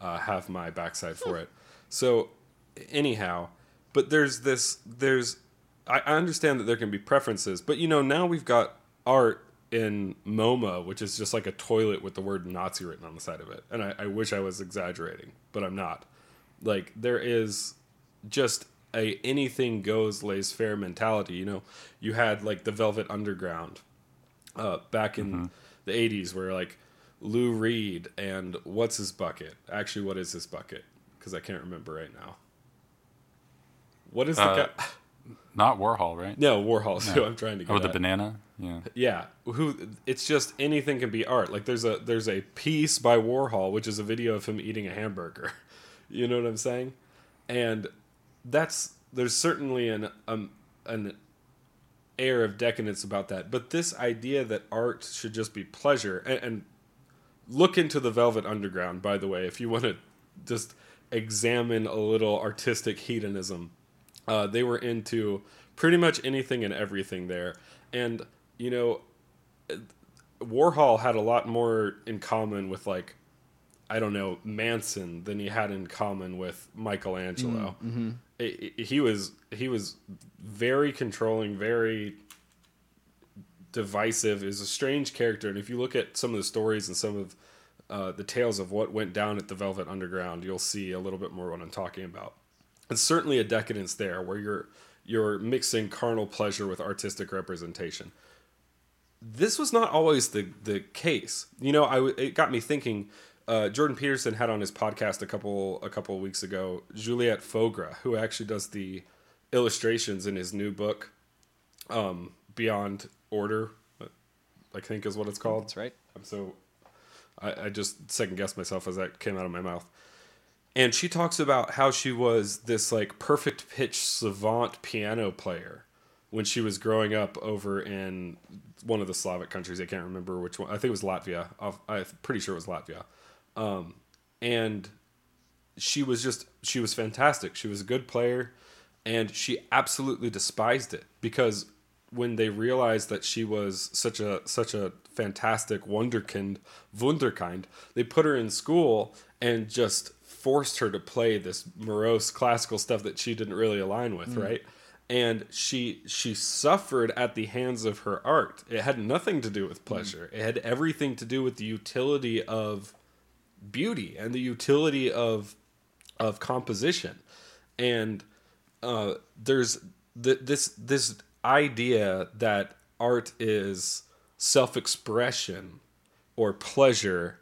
uh, have my backside for it. So anyhow, but there's this there's I, I understand that there can be preferences, but you know now we've got art in MoMA, which is just like a toilet with the word Nazi written on the side of it, and I, I wish I was exaggerating, but I'm not. Like there is just a anything goes laissez-faire mentality. You know, you had like the Velvet Underground uh, back in the '80s, where like Lou Reed and what's his bucket? Actually, what is his bucket? Because I can't remember right now. What is the Uh, guy? Not Warhol, right? No, Warhol's who I'm trying to get Oh, the at. banana. Yeah. Yeah, who? It's just anything can be art. Like there's a there's a piece by Warhol, which is a video of him eating a hamburger. You know what I'm saying? And that's there's certainly an um an air of decadence about that. But this idea that art should just be pleasure and, and look into the Velvet Underground, by the way, if you want to just examine a little artistic hedonism. Uh, they were into pretty much anything and everything there. And, you know, Warhol had a lot more in common with, like, I don't know, Manson than he had in common with Michelangelo. I- I- he was he was very controlling, very divisive is a strange character. And if you look at some of the stories and some of uh, the tales of what went down at the velvet underground you'll see a little bit more what i'm talking about. It's certainly a decadence there where you're you're mixing carnal pleasure with artistic representation. This was not always the the case. You know i it got me thinking uh, Jordan Peterson had on his podcast a couple a couple of weeks ago Juliette Fogra, who actually does the illustrations in his new book, um, Beyond Order, I think is what it's called. That's right. I'm so I, I just second guessed myself as that came out of my mouth. And she talks about how she was this like perfect pitch savant piano player when she was growing up over in one of the Slavic countries. I can't remember which one. I think it was Latvia. I'm pretty sure it was Latvia. Um, and she was just she was fantastic. She was a good player, and she absolutely despised it because when they realized that she was such a such a fantastic wonderkind wunderkind, they put her in school and just forced her to play this morose classical stuff that she didn't really align with, right? And she she suffered at the hands of her art. It had nothing to do with pleasure. It had everything to do with the utility of beauty and the utility of of composition. And uh, there's th- this this idea that art is self-expression or pleasure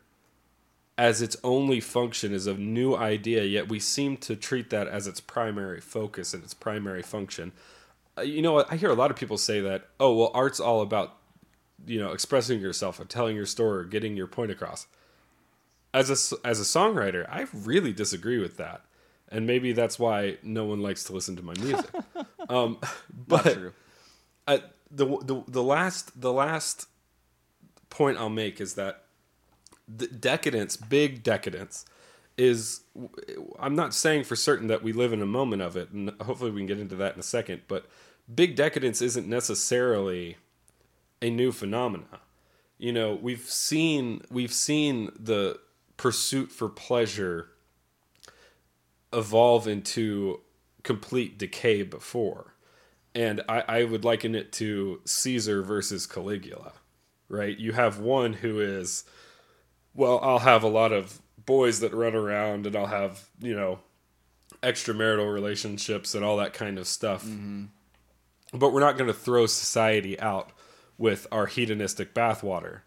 as its only function is a new idea yet we seem to treat that as its primary focus and its primary function. Uh, you know i hear a lot of people say that oh well art's all about you know expressing yourself or telling your story or getting your point across as a as a songwriter i really disagree with that and maybe that's why no one likes to listen to my music um, but true. uh, the, the the last the last point I'll make is that the decadence, big decadence, is. I'm not saying for certain that we live in a moment of it, and hopefully we can get into that in a second. But big decadence isn't necessarily a new phenomena. You know, we've seen we've seen the pursuit for pleasure evolve into complete decay before. And I, I would liken it to Caesar versus Caligula, right? You have one who is, well, I'll have a lot of boys that run around and I'll have, you know, extramarital relationships and all that kind of stuff. Mm-hmm. But we're not going to throw society out with our hedonistic bathwater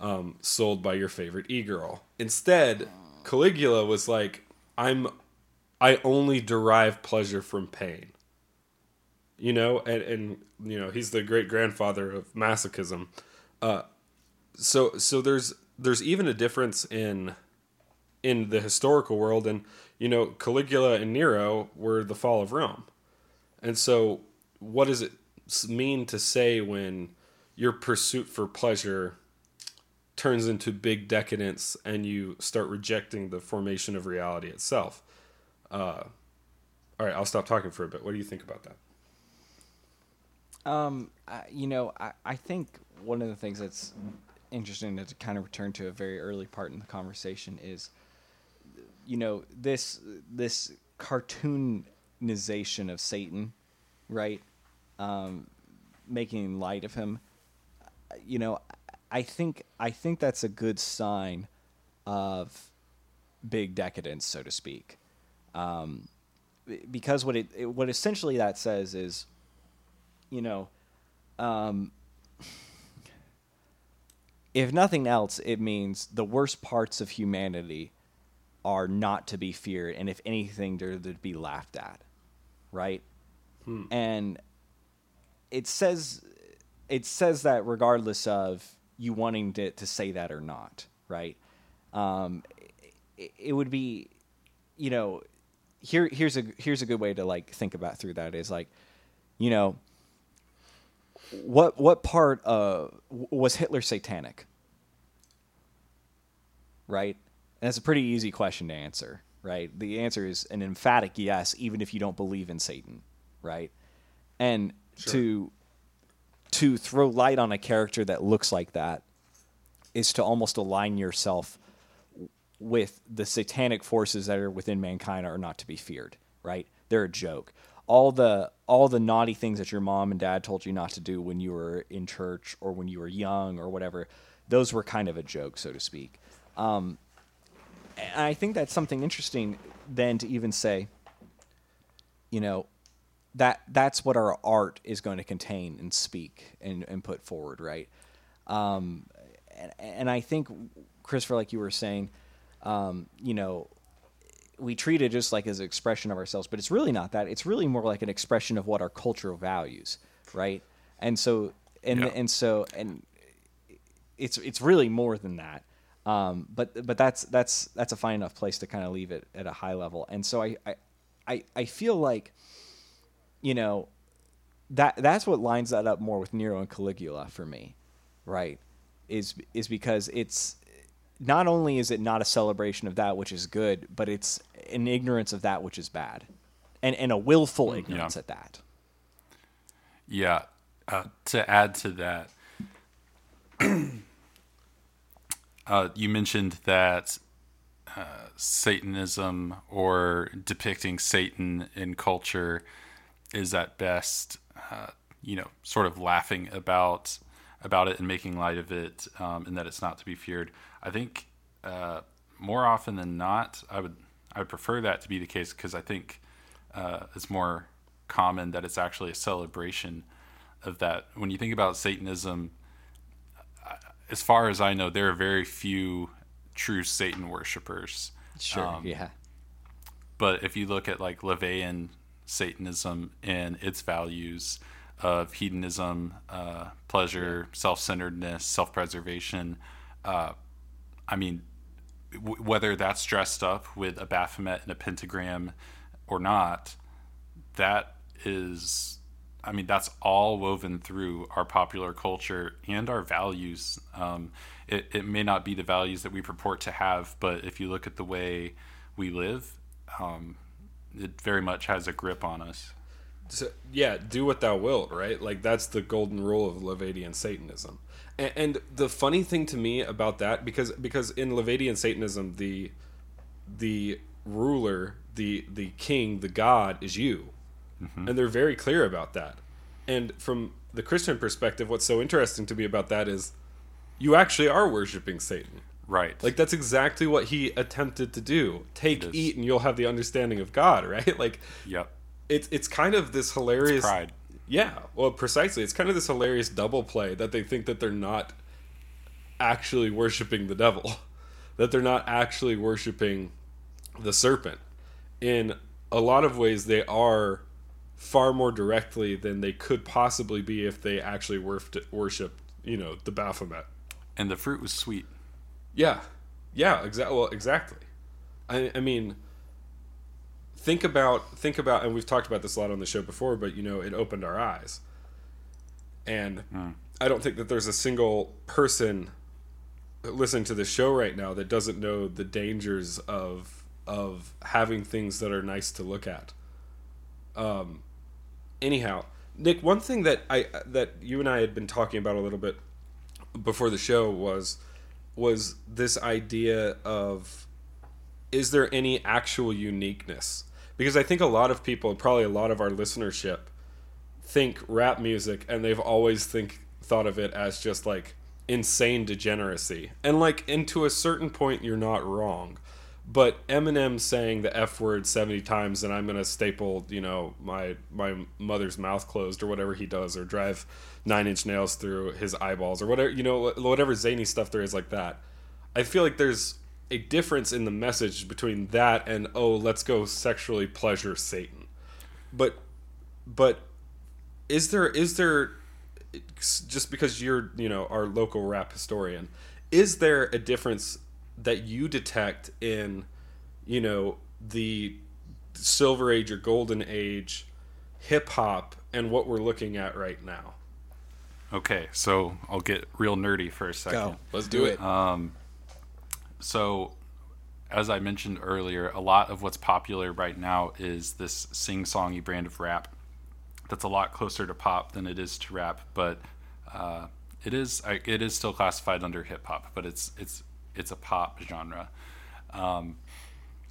um, sold by your favorite e girl. Instead, Caligula was like, I'm I only derive pleasure from pain. You know, and, and you know, he's the great grandfather of masochism. Uh, so so there's there's even a difference in in the historical world and you know, Caligula and Nero were the fall of Rome. And so what does it mean to say when your pursuit for pleasure turns into big decadence and you start rejecting the formation of reality itself? Uh, all right, I'll stop talking for a bit. What do you think about that? Um, I, you know, I, I think one of the things that's interesting to kind of return to a very early part in the conversation is, you know, this this cartoonization of Satan, right? Um, making light of him. You know, I think I think that's a good sign of big decadence, so to speak. Um, because what it, it what essentially that says is you know, um, if nothing else, it means the worst parts of humanity are not to be feared, and if anything, they're to be laughed at, right? And it says it says that regardless of you wanting to, to say that or not, right? Um, it, it would be, you know, here here's a here's a good way to like think about through that is like, you know, what what part of was Hitler satanic? Right? And that's a pretty easy question to answer, right? The answer is an emphatic yes, even if you don't believe in Satan, right? And to to throw light on a character that looks like that is to almost align yourself with the satanic forces that are within mankind are not to be feared, right? They're a joke. All the all the naughty things that your mom and dad told you not to do when you were in church or when you were young or whatever, those were kind of a joke, so to speak. Um, and I think that's something interesting then to even say, you know, that that's what our art is going to contain and speak and, and put forward, right? Um, and, and I think Christopher, like you were saying, um, you know, we treat it just like as an expression of ourselves, but it's really not that. It's really more like an expression of what our cultural values, right? And so, and Yeah. and so, and it's it's really more than that. Um, but but that's that's that's a fine enough place to kind of leave it at a high level. And so I I I, I feel like, you know, that that's what lines that up more with Nero and Caligula for me, right? Is is because it's not only is it not a celebration of that which is good, but it's an ignorance of that which is bad, and and a willful ignorance at that. Yeah. Uh, to add to that, uh, you mentioned that uh, Satanism or depicting Satan in culture is at best, uh, you know, sort of laughing about about it and making light of it, um, and that it's not to be feared. I think uh, more often than not, I would I would prefer that to be the case because I think uh, it's more common that it's actually a celebration of that. When you think about Satanism, uh, as far as I know, there are very few true Satan worshippers. Sure. Um, yeah. But if you look at like LaVeyan Satanism and its values of hedonism, uh, pleasure, self centeredness, self preservation, uh, I mean, w- whether that's dressed up with a Baphomet and a pentagram or not, that is, I mean, that's all woven through our popular culture and our values. Um, it, it may not be the values that we purport to have, but if you look at the way we live, um, it very much has a grip on us. So, yeah, do what thou wilt, right? Like that's the golden rule of LaVeyan Satanism. And, and the funny thing to me about that, because because in LaVeyan Satanism, the the ruler, the the king, the god is you, mm-hmm. and they're very clear about that. And from the Christian perspective, what's so interesting to me about that is, you actually are worshiping Satan. Right. Like that's exactly what he attempted to do. Take, eat, and you'll have the understanding of God, right? Like yep. it's it's kind of this hilarious Pride. yeah well precisely it's kind of this hilarious double play that they think that they're not actually worshiping the devil that they're not actually worshiping the serpent in a lot of ways they are far more directly than they could possibly be if they actually worshiped, worshiped you know the baphomet And the fruit was sweet. Yeah, yeah, exactly. Well, exactly. I, I mean, think about think about, and we've talked about this a lot on the show before, but you know, it opened our eyes. And I don't think that there's a single person listening to the show right now that doesn't know the dangers of of having things that are nice to look at. Um, anyhow, Nick, one thing that I that you and I had been talking about a little bit before the show was was this idea of is there any actual uniqueness? Because I think a lot of people, probably a lot of our listenership, think rap music and they've always think thought of it as just like insane degeneracy. And like and to a certain point you're not wrong. But Eminem saying the F word 70 times and I'm going to staple, you know, my my mother's mouth closed or whatever he does or drive 9-inch nails through his eyeballs or whatever, you know, whatever zany stuff there is like that. I feel like there's a difference in the message between that and oh, let's go sexually pleasure Satan. But but is there is there just because you're you know our local rap historian is there a difference that you detect in you know the silver age or golden age hip hop and what we're looking at right now Okay, so I'll get real nerdy for a second. Go. let's do it So, as I mentioned earlier, a lot of what's popular right now is this sing-songy brand of rap. That's a lot closer to pop than it is to rap, but uh, it is I- it is still classified under hip hop, but it's it's it's a pop genre.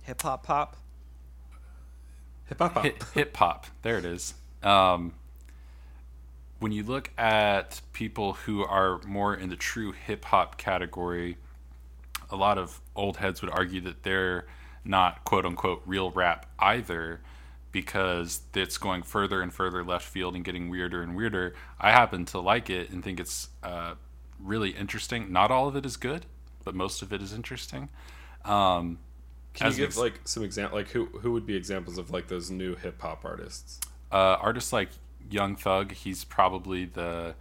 Hip hop pop. hip hop hip, hip hop. There it is. Um, when you look at people who are more in the true hip hop category, a lot of old heads would argue that they're not quote unquote real rap either because it's going further and further left field and getting weirder and weirder. I happen to like it and think it's uh, really interesting. Not all of it is good, but most of it is interesting. Um, can you give ex- like some example like who who would be examples of like those new hip hop artists uh, artists like Young Thug, he's probably the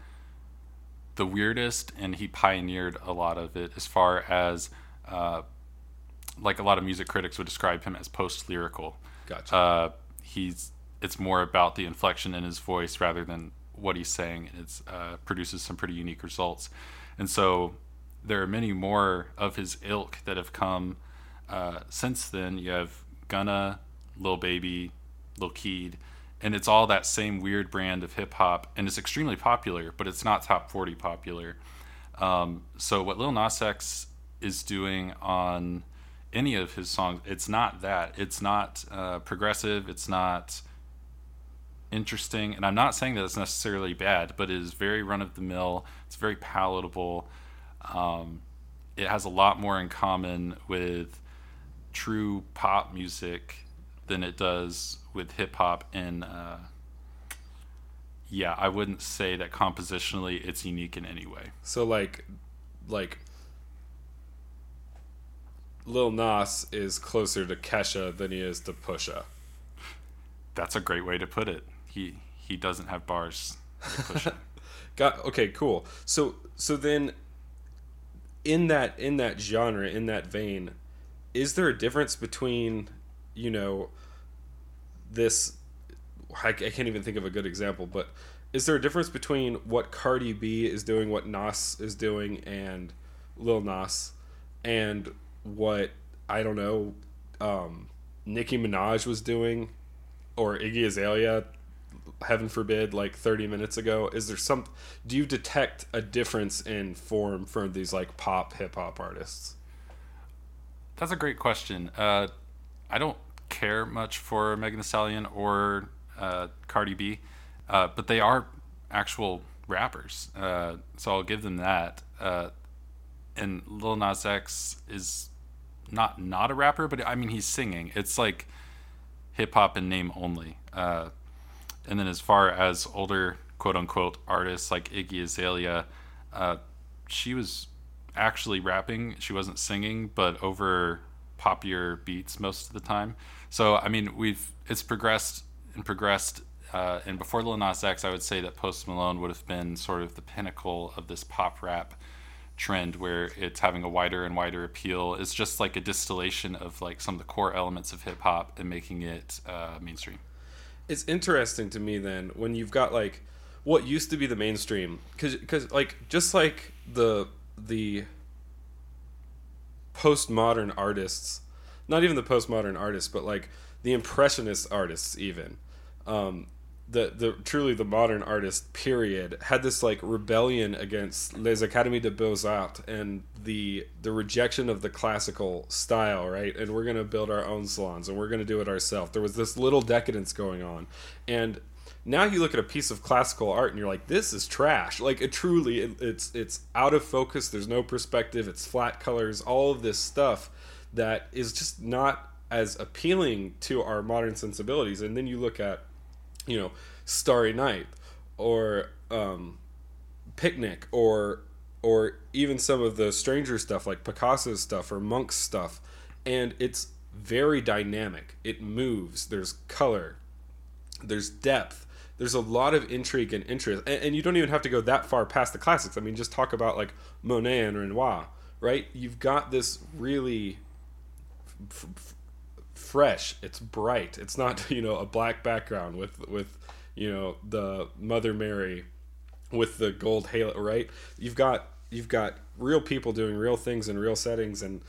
the weirdest, and he pioneered a lot of it as far as uh, like a lot of music critics would describe him as post lyrical. gotcha Uh, he's it's more about the inflection in his voice rather than what he's saying. It's uh, produces some pretty unique results, and so there are many more of his ilk that have come uh, since then. You have Gunna, Lil Baby, Lil Keed, and it's all that same weird brand of hip hop, and it's extremely popular, but it's not top forty popular. Um, so what Lil Nas X is doing on any of his songs, it's not that. It's not uh, progressive. It's not interesting. And I'm not saying that it's necessarily bad, but it is very run of the mill. It's very palatable. Um, it has a lot more in common with true pop music than it does with hip hop and uh, yeah, I wouldn't say that compositionally it's unique in any way. So like, like, Lil Nas is closer to Kesha than he is to Pusha. That's a great way to put it. He he doesn't have bars. Got okay, cool. So so then, in that in that genre, in that vein, is there a difference between, you know, this? I, I can't even think of a good example, but is there a difference between what Cardi B is doing, what Nas is doing, and Lil Nas, and what I don't know, um, Nicki Minaj was doing, or Iggy Azalea heaven forbid like 30 minutes ago is there some do you detect a difference in form from these like pop hip hop artists That's a great question. Uh, I don't care much for Megan Thee Stallion or uh, Cardi B, uh, but they are actual rappers, uh, so I'll give them that. Uh, and Lil Nas X is not not a rapper, but I mean he's singing. It's like hip hop in name only. Uh, and then as far as older quote unquote artists like Iggy Azalea, she was actually rapping. She wasn't singing, but over poppier beats most of the time. So I mean, we've it's progressed and progressed. Uh, and before Lil Nas X, I would say that Post Malone would have been sort of the pinnacle of this pop rap trend, where it's having a wider and wider appeal. It's just like a distillation of like some of the core elements of hip hop and making it uh, mainstream. it's interesting to me then when you've got like what used to be the mainstream because because like just like the the postmodern artists not even the postmodern artists but like the impressionist artists even. Um the the truly the modern artist period had this like rebellion against les académies de beaux-arts and the the rejection of the classical style right? And we're to build our own salons and we're to do it ourselves. There was this little decadence going on. And now you look at a piece of classical art and you're like this is trash. Like it truly it, it's it's out of focus. There's no perspective. It's flat colors. All of this stuff that is just not as appealing to our modern sensibilities. And then you look at you know starry night or um, picnic or or even some of the stranger stuff like picasso's stuff or Munch's stuff. And it's very dynamic. It moves. There's color. There's depth. There's a lot of intrigue and interest. And, and you don't even have to go that far past the classics. I mean just talk about like monet and renoir right? You've got this really f- f- fresh. It's bright. It's not you know a black background with with you know the mother mary with the gold halo right? You've got you've got real people doing real things in real settings and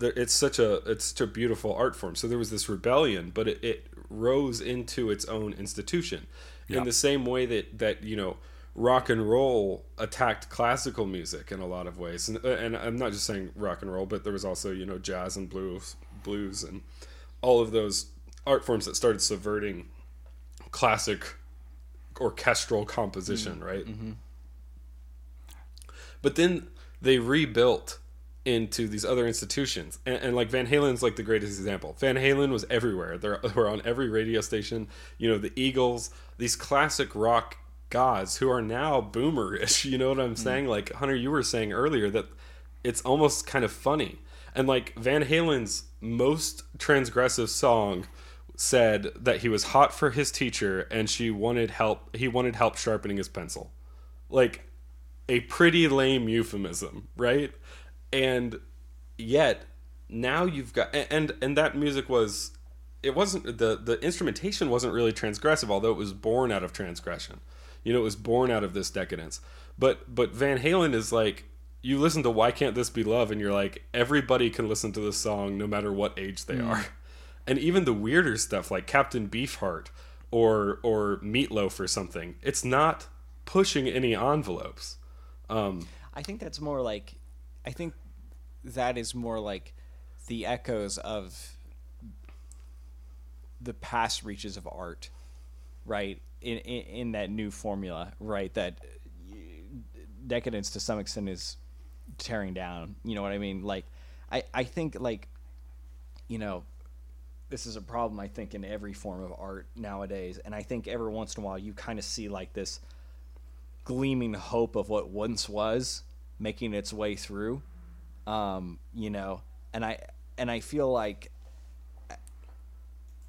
it's such a it's such a beautiful art form. So there was this rebellion but it, it rose into its own institution. Yeah. in the same way that that you know rock and roll attacked classical music in a lot of ways. And, and i'm not just saying rock and roll but there was also you know jazz and blues blues and all of those art forms that started subverting classic orchestral composition mm-hmm. right? Mm-hmm. But then they rebuilt into these other institutions. And, and like van halen's like the greatest example. Van halen was everywhere. They were on every radio station. You know the eagles these classic rock gods who are now boomerish you know what i'm mm. saying? Like hunter you were saying earlier that it's almost kind of funny. And like van halen's most transgressive song said that he was hot for his teacher and she wanted help he wanted help sharpening his pencil like a pretty lame euphemism, right? And yet now you've got and and that music was it wasn't the the instrumentation wasn't really transgressive, although it was born out of transgression. You know, it was born out of this decadence. But but Van Halen is like you listen to Why Can't This Be Love and you're like everybody can listen to this song no matter what age they are. And even the weirder stuff like Captain Beefheart or or Meatloaf or something, it's not pushing any envelopes. Um, I think that's more like, I think that is more like the echoes of the past reaches of art, right? In in, in that new formula, right? That decadence to some extent is tearing down. You know what I mean? Like, I I think like, you know, this is a problem I think in every form of art nowadays, and I think every once in a while you kind of see like this gleaming hope of what once was making its way through, um, you know, and I and I feel like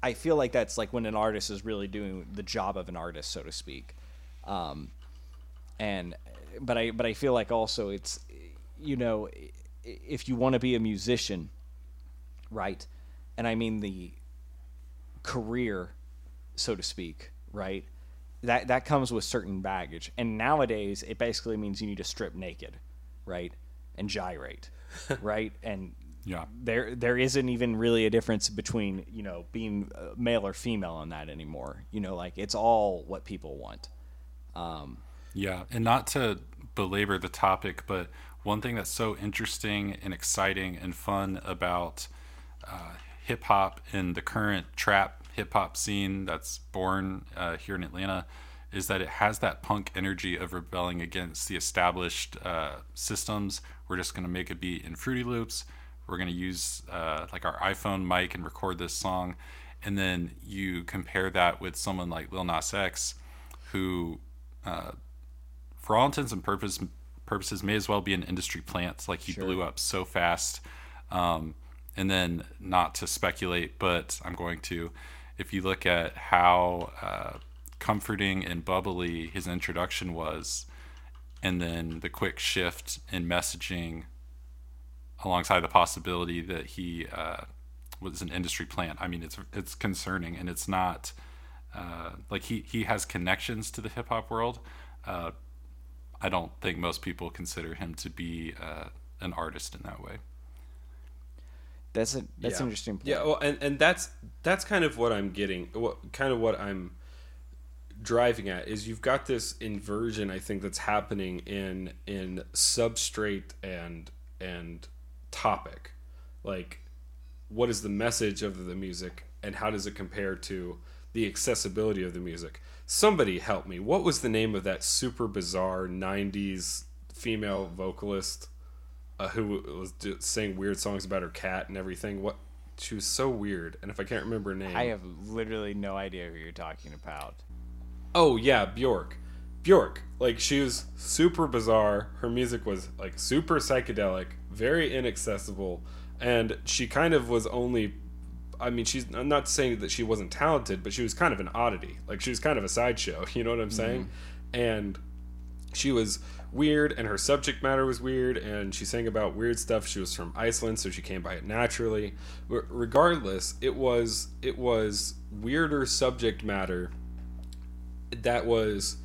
I feel like that's like when an artist is really doing the job of an artist, so to speak. Um, and but I but I feel like also it's you know if you want to be a musician, right? And I mean the career, so to speak, right? That that comes with certain baggage. And nowadays it basically means you need to strip naked, right? And gyrate, right? And Yeah. there there isn't even really a difference between you know being uh, male or female on that anymore. You know, like it's all what people want. Um, Yeah, and not to belabor the topic, but one thing that's so interesting and exciting and fun about uh, hip hop and the current trap hip hop scene that's born uh, here in Atlanta is that it has that punk energy of rebelling against the established uh, systems. We're just going to make a beat in Fruity Loops. We're going to use uh, like our iPhone mic and record this song. And then you compare that with someone like Lil Nas X, who uh, for all intents and purpose, purposes, may as well be an industry plant. Like he blew up so fast. Um, and then, not to speculate, but I'm going to. If you look at how uh, comforting and bubbly his introduction was, and then the quick shift in messaging alongside the possibility that he uh, was an industry plant. I mean, it's it's concerning, and it's not uh, like he he has connections to the hip hop world. Uh, I don't think most people consider him to be uh, an artist in that way. that's a that's yeah. an interesting point. Yeah, well, and and that's that's kind of what I'm getting. What kind of what I'm driving at is you've got this inversion. I think that's happening in in substrate and and topic, like what is the message of the music and how does it compare to the accessibility of the music. Somebody help me. What was the name of that super bizarre '90s female vocalist? uh, who was saying weird songs about her cat and everything. What she was so weird, and if I can't remember her name, I have literally no idea who you're talking about. oh yeah, Bjork. Bjork, like she was super bizarre. Her music was like super psychedelic, very inaccessible, and she kind of was only. I mean, she's. I'm not saying that she wasn't talented, but she was kind of an oddity. Like she was kind of a sideshow. You know what I'm saying? Mm-hmm. And she was weird and her subject matter was weird and she sang about weird stuff she was from iceland so she came by it naturally but regardless it was it was weirder subject matter that was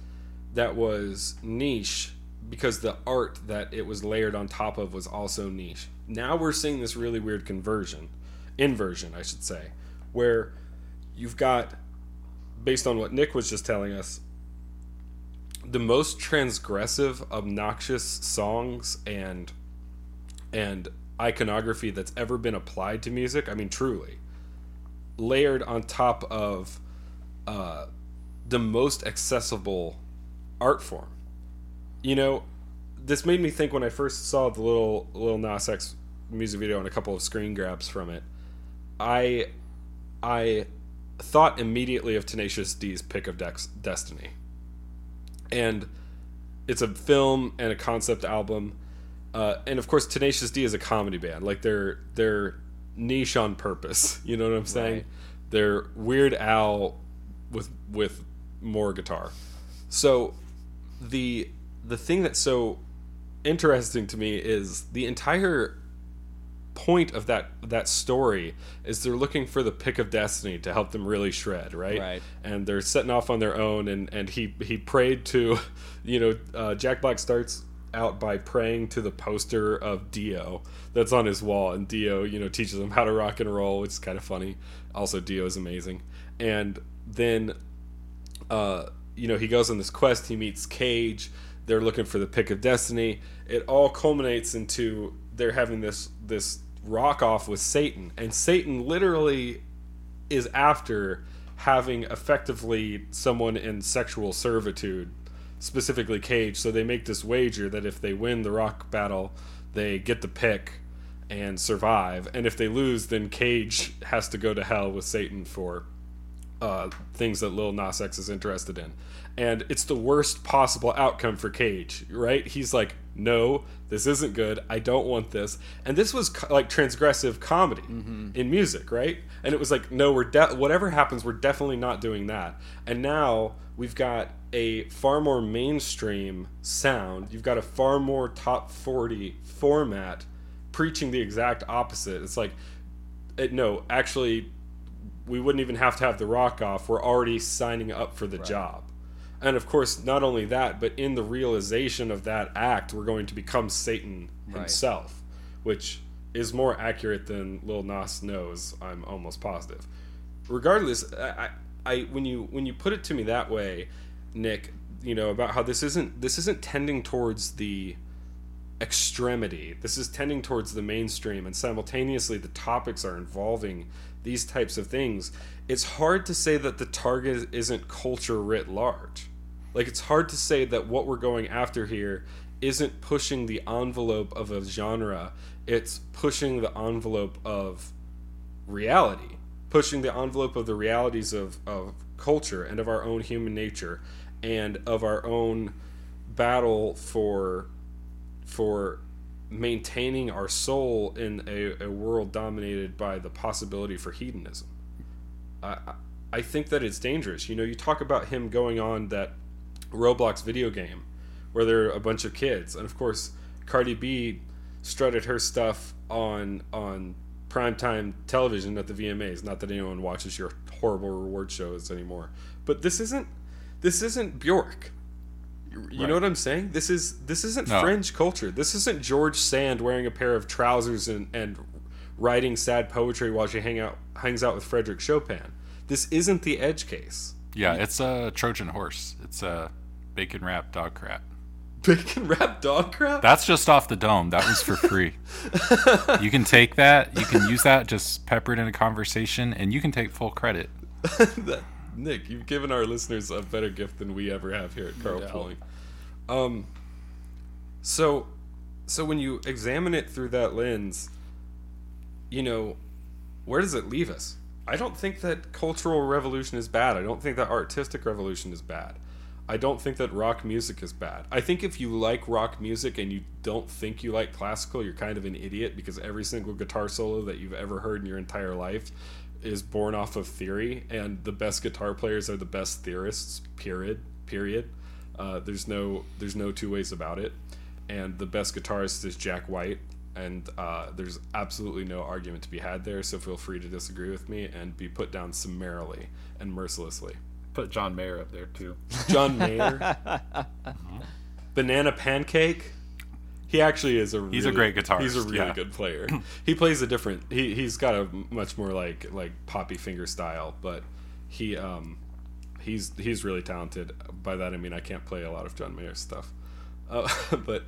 that was niche because the art that it was layered on top of was also niche now we're seeing this really weird conversion inversion i should say where you've got based on what niq was just telling us the most transgressive, obnoxious songs and and iconography that's ever been applied to music. I mean, truly, layered on top of uh, the most accessible art form. You know, this made me think when I first saw the little little Nas X music video and a couple of screen grabs from it. I I thought immediately of Tenacious D's "Pick of Dex- Destiny." and it's a film and a concept album. Uh, and of course tenacious d is a comedy band. Like they're they're niche on purpose. You know what i'm saying? Right. they're weird al with with more guitar. So the the thing that's so interesting to me is the entire point of that that story is they're looking for the pick of destiny to help them really shred right Right. and they're setting off on their own and and he he prayed to you know uh, jack black starts out by praying to the poster of dio that's on his wall and dio you know teaches him how to rock and roll which is kind of funny also dio is amazing and then uh, you know, he goes on this quest. He meets Cage. They're looking for the pick of destiny. It all culminates into they're having this this rock off with Satan, and Satan literally is after having effectively someone in sexual servitude, specifically Cage. So they make this wager that if they win the rock battle, they get the pick, and survive. And if they lose, then Cage has to go to hell with Satan for uh, things that Lil Nas X is interested in. And it's the worst possible outcome for Cage, right? He's like, no, this isn't good. I don't want this. And this was co- like transgressive comedy mm-hmm. in music, right? And it was like, no, we're de- whatever happens, we're definitely not doing that. And now we've got a far more mainstream sound. You've got a far more top 40 format preaching the exact opposite. It's like, it, no, actually, we wouldn't even have to have the rock off. We're already signing up for the job. And of course, not only that, but in the realization of that act, we're going to become Satan himself, which is more accurate than Lil Nas knows. I'm almost positive. Regardless, I, I, I when you when you put it to me that way, Niq, you know about how this isn't this isn't tending towards the extremity. This is tending towards the mainstream, and simultaneously, the topics are involving these types of things. It's hard to say that the target isn't culture writ large. Like, it's hard to say that what we're going after here isn't pushing the envelope of a genre, it's pushing the envelope of reality, pushing the envelope of the realities of, of culture and of our own human nature and of our own battle for for maintaining our soul in a, a world dominated by the possibility for hedonism. I, I- think that it's dangerous. You know, you talk about him going on that Roblox video game where there are a bunch of kids, and of course, Cardi B strutted her stuff on on primetime television at the VMAs. Not that anyone watches your horrible reward shows anymore, but this isn't this isn't Bjork. You Right. know what I'm saying? This is this isn't No. fringe culture. This isn't George Sand wearing a pair of trousers and, and writing sad poetry while she hang out hangs out with Frederick Chopin. This isn't the edge case. Yeah, it's a Trojan horse. It's a bacon wrapped dog crap. Bacon wrapped dog crap? That's just off the dome. That was for free. you can take that. You can use that. Just pepper it in a conversation, and you can take full credit. That- Niq, you've given our listeners a better gift than we ever have here at Carl. Pooling. Um, so, so when you examine it through that lens, you know, where does it leave us? I don't think that cultural revolution is bad. I don't think that artistic revolution is bad. I don't think that rock music is bad. I think if you like rock music and you don't think you like classical, you're kind of an idiot because every single guitar solo that you've ever heard in your entire life is born off of theory, and the best guitar players are the best theorists. Period. Period. Uh, there's no there's no two ways about it. And the best guitarist is Jack White, and uh, there's absolutely no argument to be had there. So feel free to disagree with me and be put down summarily and mercilessly. Put John Mayer up there too. John Mayer, Banana Pancake. He actually is a. He's a really- great guitarist, He's a really yeah. good player. he plays a different. He he's got a much more like like poppy finger style, but he um he's he's really talented. By that I mean I can't play a lot of John Mayer stuff, uh, but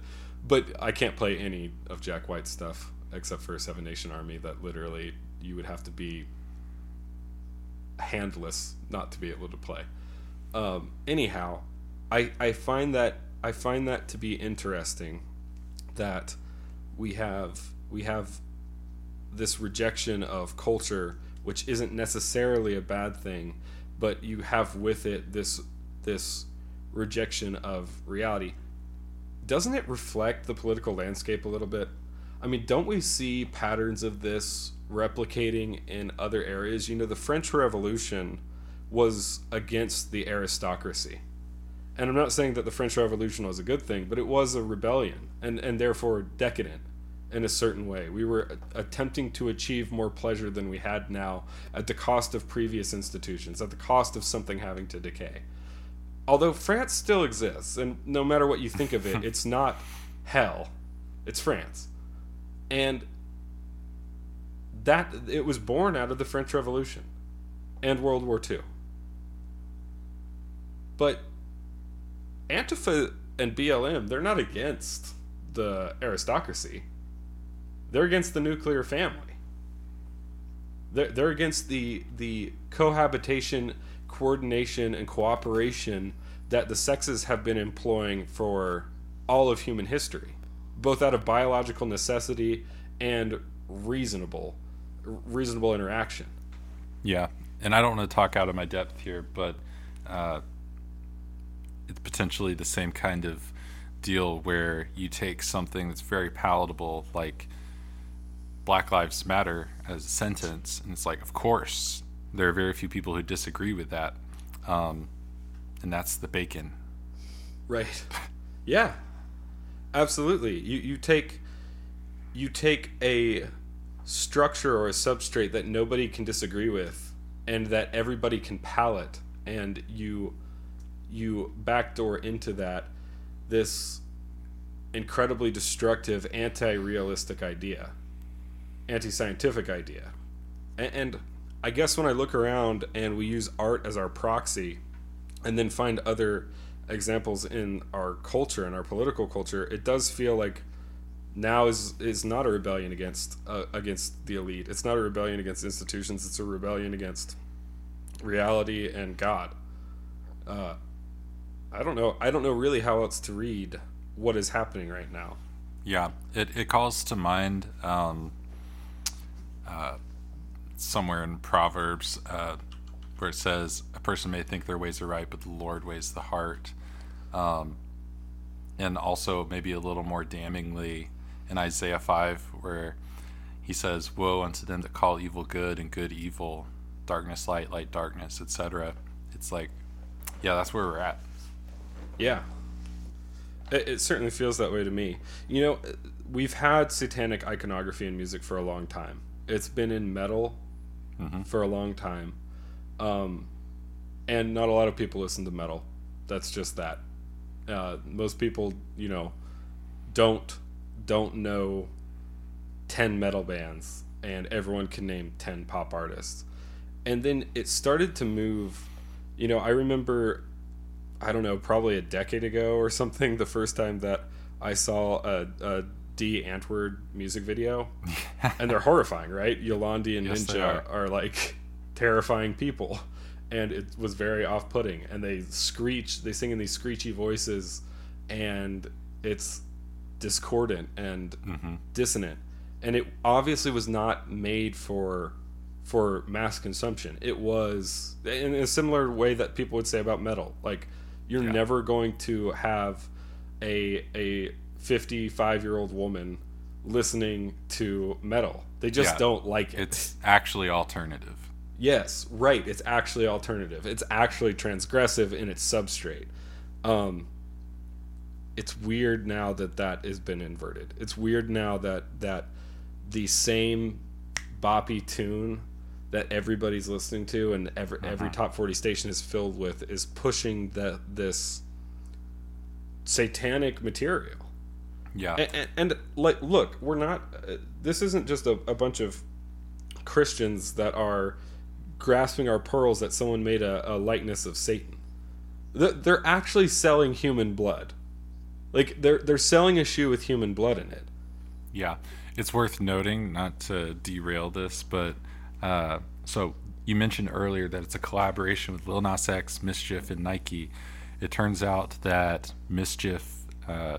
but I can't play any of Jack White's stuff except for Seven Nation Army. That literally you would have to be handless not to be able to play. Um, anyhow, I I find that I find that to be interesting that we have we have this rejection of culture which isn't necessarily a bad thing but you have with it this this rejection of reality. Doesn't it reflect the political landscape a little bit? I mean don't we see patterns of this replicating in other areas? You know the french revolution was against the aristocracy and I'm not saying that the French Revolution was a good thing, but it was a rebellion and, and therefore decadent in a certain way. We were attempting to achieve more pleasure than we had now at the cost of previous institutions, at the cost of something having to decay. Although France still exists, and no matter what you think of it, it's not hell, it's France. And that it was born out of the French Revolution and World War II. But Antifa and BLM, they're not against the aristocracy. They're against the nuclear family. They're, they're against the the cohabitation, coordination, and cooperation that the sexes have been employing for all of human history, both out of biological necessity and reasonable reasonable interaction. Yeah, and I don't want to talk out of my depth here, but uh, potentially the same kind of deal where you take something that's very palatable, like Black Lives Matter, as a sentence, and it's like, of course, there are very few people who disagree with that, um, and that's the bacon. Right. Yeah. Absolutely. You you take you take a structure or a substrate that nobody can disagree with and that everybody can palate and you you backdoor into that this incredibly destructive anti-realistic idea anti-scientific idea and, and i guess when i look around and we use art as our proxy and then find other examples in our culture and our political culture it does feel like now is is not a rebellion against uh, against the elite. It's not a rebellion against institutions. It's a rebellion against reality and God. Uh, I don't know. I don't know really how else to read what is happening right now. Yeah, it, it calls to mind um, uh, somewhere in Proverbs uh, where it says, "A person may think their ways are right, but the Lord weighs the heart." Um, and also maybe a little more damningly in Isaiah 5, where he says, Woe unto them that call evil good and good evil, darkness light, light darkness, etc. It's like, yeah, that's where we're at. Yeah. It, it, certainly feels that way to me. You know, we've had satanic iconography in music for a long time. It's been in metal mm-hmm. for a long time. Um, and not a lot of people listen to metal. That's just that. Uh, most people, you know, don't don't know 10 metal bands and everyone can name 10 pop artists. And then it started to move. You know, I remember, I don't know, probably a decade ago or something, the first time that I saw a, a Antwoord music video. and they're horrifying, right? Yolandi and yes, Ninja are. are like terrifying people. And it was very off putting. And they screech, they sing in these screechy voices. And it's discordant and mm-hmm. dissonant and it obviously was not made for for mass consumption it was in a similar way that people would say about metal like you're yeah. never going to have a a 55 year old woman listening to metal they just yeah. don't like it it's actually alternative yes right it's actually alternative it's actually transgressive in its substrate um, it's weird now that that has been inverted. It's weird now that that the same boppy tune that everybody's listening to and every uh-huh. every top 40 station is filled with is pushing the this satanic material. Yeah. And, and, and like look, we're not uh, this isn't just a, a bunch of Christians that are grasping our pearls that someone made a, a likeness of Satan. They're actually selling human blood like they're they're selling a shoe with human blood in it. Yeah, it's worth noting, not to derail this, but uh, so you mentioned earlier that it's a collaboration with Lil Nas X, MSCHF, and Nike. It turns out that MSCHF uh,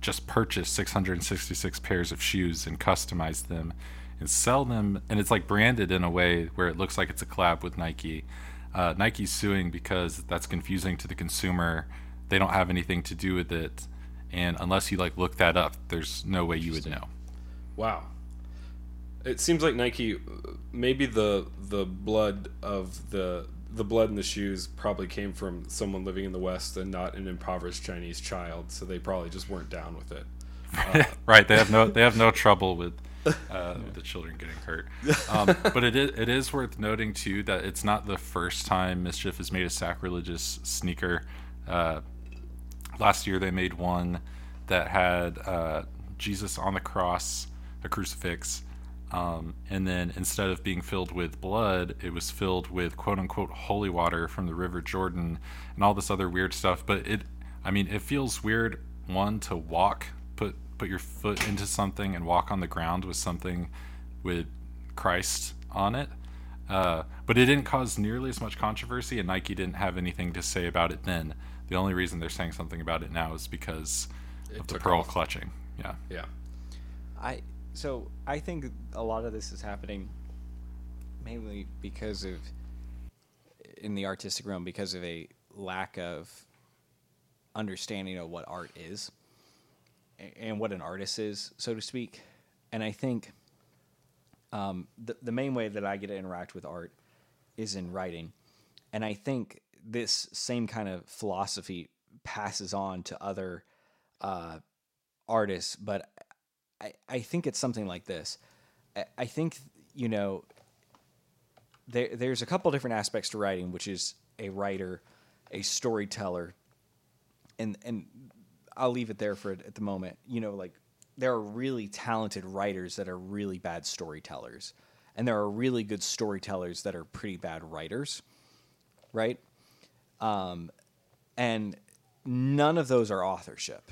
just purchased 666 pairs of shoes and customized them and sell them, and it's like branded in a way where it looks like it's a collab with Nike. Uh, Nike's suing because that's confusing to the consumer. They don't have anything to do with it and unless you like look that up, there's no way you would know. Wow. It seems like Nike, maybe the the blood of the the blood in the shoes probably came from someone living in the West and not an impoverished Chinese child, so they probably just weren't down with it. Uh, right? They have no they have no trouble with. Uh, with the children getting hurt, um, but it is it is worth noting too that it's not the first time MSCHF has made a sacrilegious sneaker. Uh, last year they made one that had uh, Jesus on the cross, a crucifix, um, and then instead of being filled with blood, it was filled with quote unquote holy water from the River Jordan and all this other weird stuff. But it, I mean, it feels weird one to walk, put put your foot into something and walk on the ground with something with Christ on it. Uh, but it didn't cause nearly as much controversy, and Nike didn't have anything to say about it then. The only reason they're saying something about it now is because it of the pearl off. clutching. Yeah. Yeah. I so I think a lot of this is happening mainly because of in the artistic realm because of a lack of understanding of what art is and what an artist is, so to speak. And I think um, the the main way that I get to interact with art is in writing, and I think this same kind of philosophy passes on to other uh, artists, but I, I think it's something like this. I, I think you know there, there's a couple different aspects to writing, which is a writer, a storyteller, and and I'll leave it there for at the moment. You know, like there are really talented writers that are really bad storytellers, and there are really good storytellers that are pretty bad writers, right? Um, and none of those are authorship,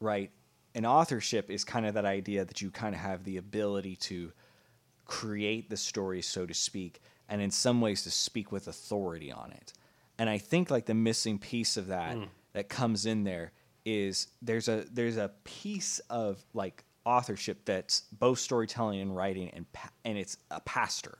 right? And authorship is kind of that idea that you kind of have the ability to create the story, so to speak, and in some ways to speak with authority on it. And I think like the missing piece of that hmm. that comes in there is there's a there's a piece of like authorship that's both storytelling and writing and pa- and it's a pastor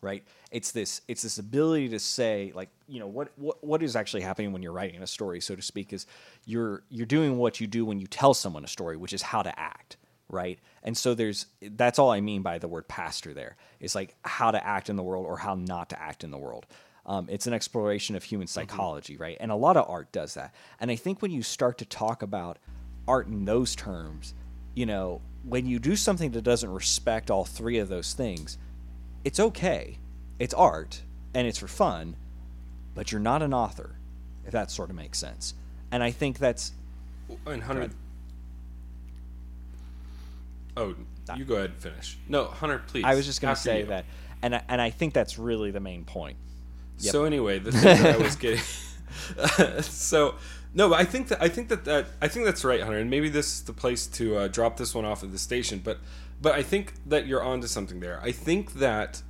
right? It's this it's this ability to say like you know what what what is actually happening when you're writing a story so to speak is you're you're doing what you do when you tell someone a story which is how to act right? And so there's that's all i mean by the word pastor there. Is like how to act in the world or how not to act in the world. Um, it's an exploration of human psychology right? And a lot of art does that. And i think when you start to talk about art in those terms you know when you do something that doesn't respect all three of those things it's okay. It's art and it's for fun, but you're not an author, if that sort of makes sense. And I think that's And Hunter. Oh, you go ahead and finish. No, Hunter, please. I was just going to say you. that, and I, and I think that's really the main point. Yep. So anyway, the thing I was getting. so no, but I think that I think that, that I think that's right, Hunter. And maybe this is the place to uh, drop this one off at the station. But but I think that you're onto something there. I think that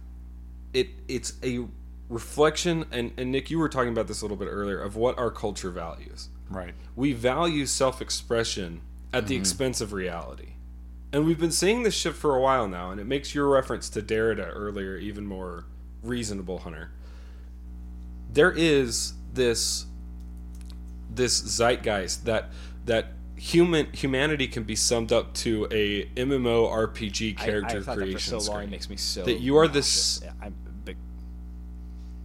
it it's a reflection, and and Niq, you were talking about this a little bit earlier of what our culture values. Right. We value self-expression at the mm-hmm. expense of reality. And we've been seeing this shift for a while now, and it makes your reference to Derrida earlier even more reasonable, Hunter. There is this this zeitgeist that that human humanity can be summed up to a MMO RPG character I, I creation that so long makes me so That you are this- Yeah, big.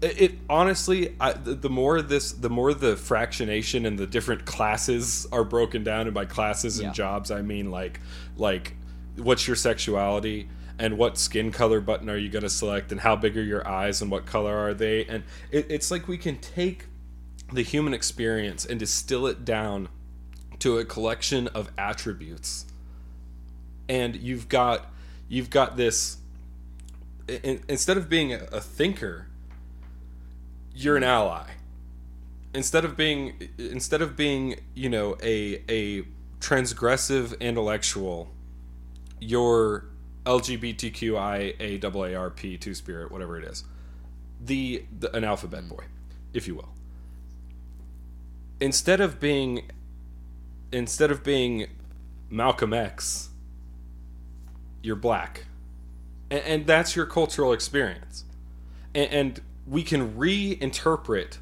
It, it honestly, I, the, the more this, the more the fractionation and the different classes are broken down. And by classes and Yeah. jobs, I mean like, like, what's your sexuality and what skin color button are you going to select and how big are your eyes and what color are they? And it, it's like we can take the human experience and distill it down to a collection of attributes. And you've got, you've got this. In, instead of being a, a thinker, you're an ally instead of being instead of being you know a a transgressive intellectual you're lgbtqia two spirit whatever it is the, the an alphabet boy if you will instead of being instead of being malcolm x you're black and, and that's your cultural experience and, and we can reinterpret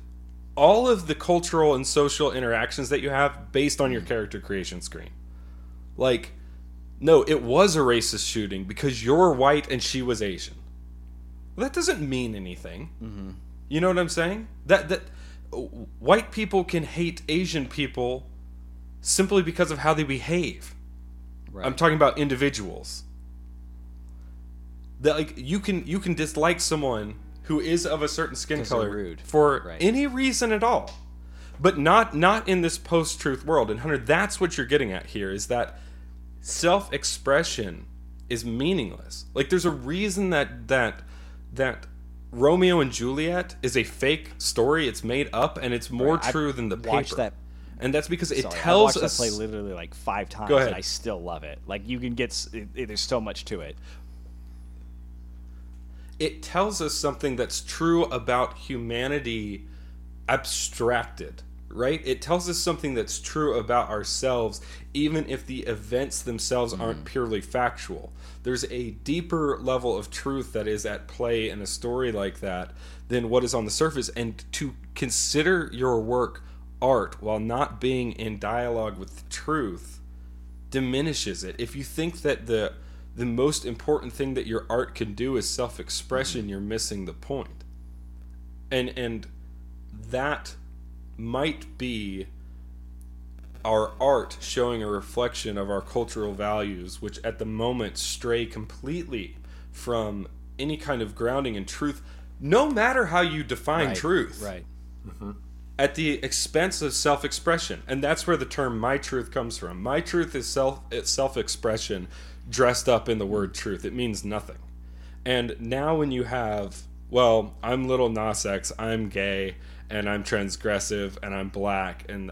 all of the cultural and social interactions that you have based on your character creation screen. Like, no, it was a racist shooting because you're white and she was Asian. Well, that doesn't mean anything. Mm-hmm. You know what I'm saying? That that white people can hate Asian people simply because of how they behave. Right. I'm talking about individuals. That like you can you can dislike someone who is of a certain skin color for Right. any reason at all. But not not in this post-truth world. And Hunter, that's what you're getting at here is that self-expression is meaningless. Like there's a reason that that that Romeo and Juliet is a fake story. It's made up and it's more Right. I've true than the watched paper. that- and that's because it Sorry, I tells watched us play literally like five times, Go ahead. and I still love it. Like you can get, it, it- there's so much to it. it tells us something that's true about humanity abstracted right? It tells us something that's true about ourselves, even if the events themselves aren't mm-hmm. purely factual. There's a deeper level of truth that is at play in a story like that than what is on the surface. And to consider your work art while not being in dialogue with the truth diminishes it. If you think that the the most important thing that your art can do is self-expression, you're missing the point. And and that might be our art showing a reflection of our cultural values, which at the moment stray completely from any kind of grounding in truth, no matter how you define Right, truth Right. Mm-hmm. At the expense of self-expression. And that's where the term my truth comes from. My truth is self self-expression dressed up in the word truth. It means nothing. And now when you have well i'm little nas x i'm gay and i'm transgressive and i'm black and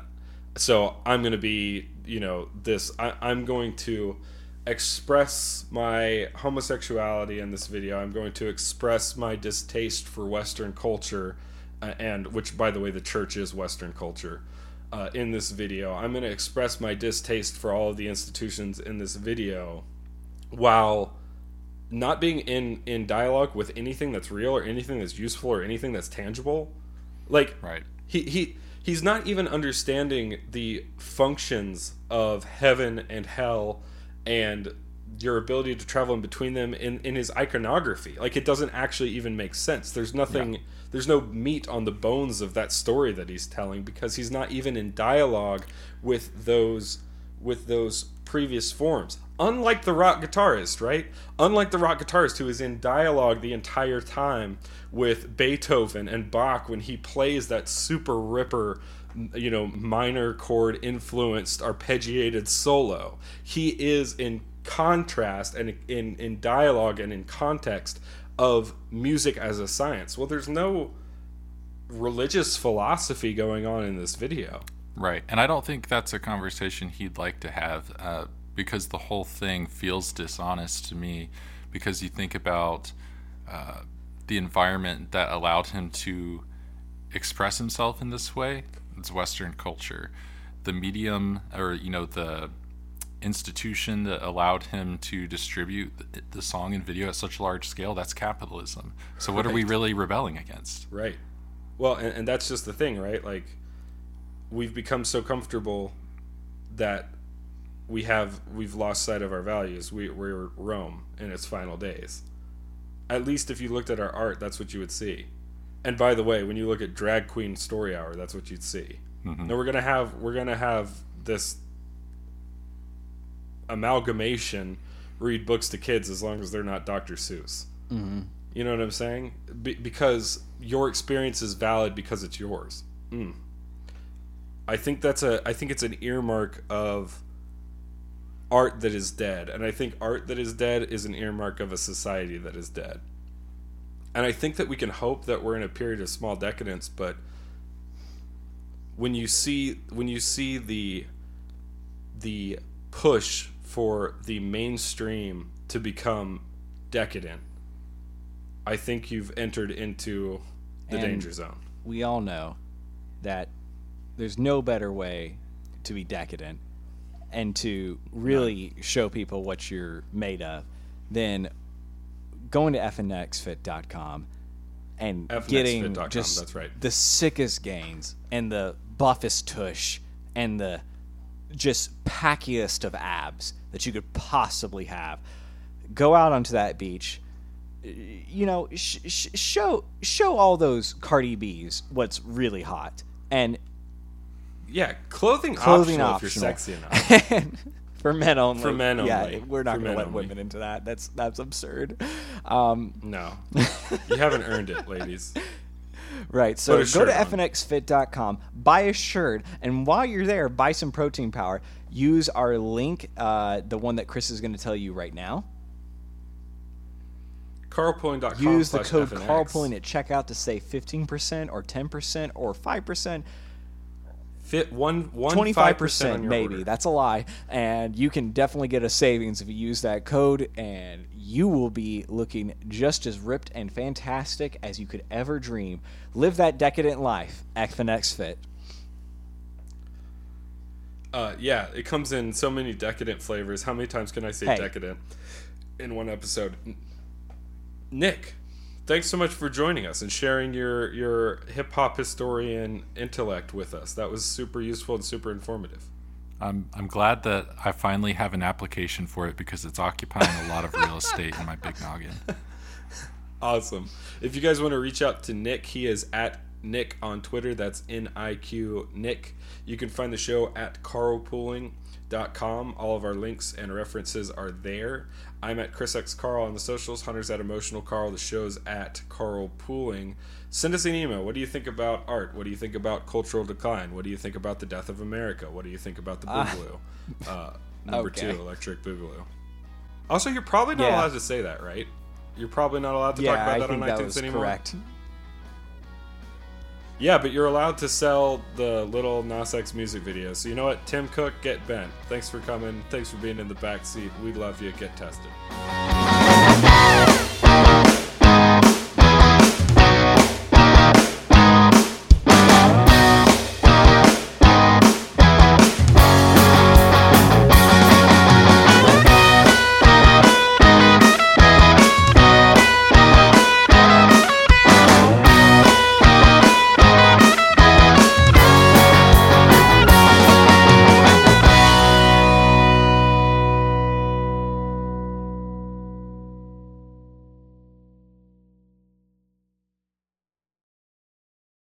so i'm going to be you know this I, i'm going to express my homosexuality in this video. I'm going to express my distaste for western culture and which by the way the church is western culture uh, in this video i'm going to express my distaste for all of the institutions in this video while not being in in dialogue with anything that's real or anything that's useful or anything that's tangible like Right. he he he's not even understanding the functions of heaven and hell and your ability to travel in between them in, in his iconography. Like it doesn't actually even make sense. There's nothing there's no meat on the bones of that story that he's telling because he's not even in dialogue with those with those previous forms. Unlike the rock guitarist right? Unlike the rock guitarist who is in dialogue the entire time with beethoven and bach when he plays that super ripper you know minor chord influenced arpeggiated solo. He is in contrast and in in dialogue and in context of music as a science well there's no religious philosophy going on in this video Right. And I don't think that's a conversation he'd like to have uh, because the whole thing feels dishonest to me because you think about uh, the environment that allowed him to express himself in this way. It's Western culture. The medium, or, you know, the institution that allowed him to distribute the, the song and video at such a large scale, that's capitalism. So what are we really rebelling against? Right. Well, and, and that's just the thing, right? Like, we've become so comfortable that we have we've lost sight of our values. We, we're Rome in its final days. At least if you looked at our art, that's what you would see. And by the way, when you look at Drag Queen Story Hour, that's what you'd see. Mm-hmm. No, we're gonna have we're gonna have this amalgamation read books to kids as long as they're not Dr. Seuss. Mm-hmm. You know what I'm saying? Be- because your experience is valid because it's yours. Mm. I think that's a. I think it's an earmark of art that is dead, and I think art that is dead is an earmark of a society that is dead. And I think that we can hope that we're in a period of small decadence, but when you see when you see the the push for the mainstream to become decadent, I think you've entered into the And- danger zone. we all know that there's no better way to be decadent and to really show people what you're made of than going to fnxfit.com and getting FNXFit.com, just that's right. the sickest gains and the buffest tush and the just packiest of abs that you could possibly have. Go out onto that beach, you know, sh- sh- show show all those Cardi B's what's really hot, and Yeah, clothing, clothing optional, optional if you're sexy enough. for men only. For men only. Yeah, we're not going to let only. women into that. That's that's absurd. Um, No, you haven't earned it, ladies. right. So go to fnxfit.com, buy a shirt, and while you're there, buy some protein powder. Use our link, uh, the one that Chris is going to tell you right now. Carlpooling.com. Use the code FNX. carlpooling at checkout to save 15% or 10% or 5%. Fit one one Twenty five percent maybe. That's a lie, and you can definitely get a savings if you use that code, and you will be looking just as ripped and fantastic as you could ever dream. Live that decadent life, FNX Fit. Uh, yeah, it comes in so many decadent flavors. How many times can I say Hey. decadent in one episode? Niq, thanks so much for joining us and sharing your your hip hop historian intellect with us. That was super useful and super informative. I'm I'm glad that I finally have an application for it because it's occupying a lot of real estate in my big noggin. Awesome. If you guys want to reach out to Niq, he is at Niq on Twitter. That's N I Q Niq. You can find the show at carlpooling.com. All of our links and references are there. I'm at Chris X Carl on the socials. Hunter's at Emotional Carl. The show's at Carl Pooling. Send us an email. What do you think about art? What do you think about cultural decline? What do you think about the death of America? What do you think about the Boogaloo? uh, number Okay. two, Electric Boogaloo. Also, you're probably not Yeah. allowed to say that, right? You're probably not allowed to yeah, talk about I that on that iTunes was anymore. correct. Yeah, but you're allowed to sell the little Nas X music video. So you know what? Tim Cook, get bent. Thanks for coming. Thanks for being in the back seat. We love you. Get tested.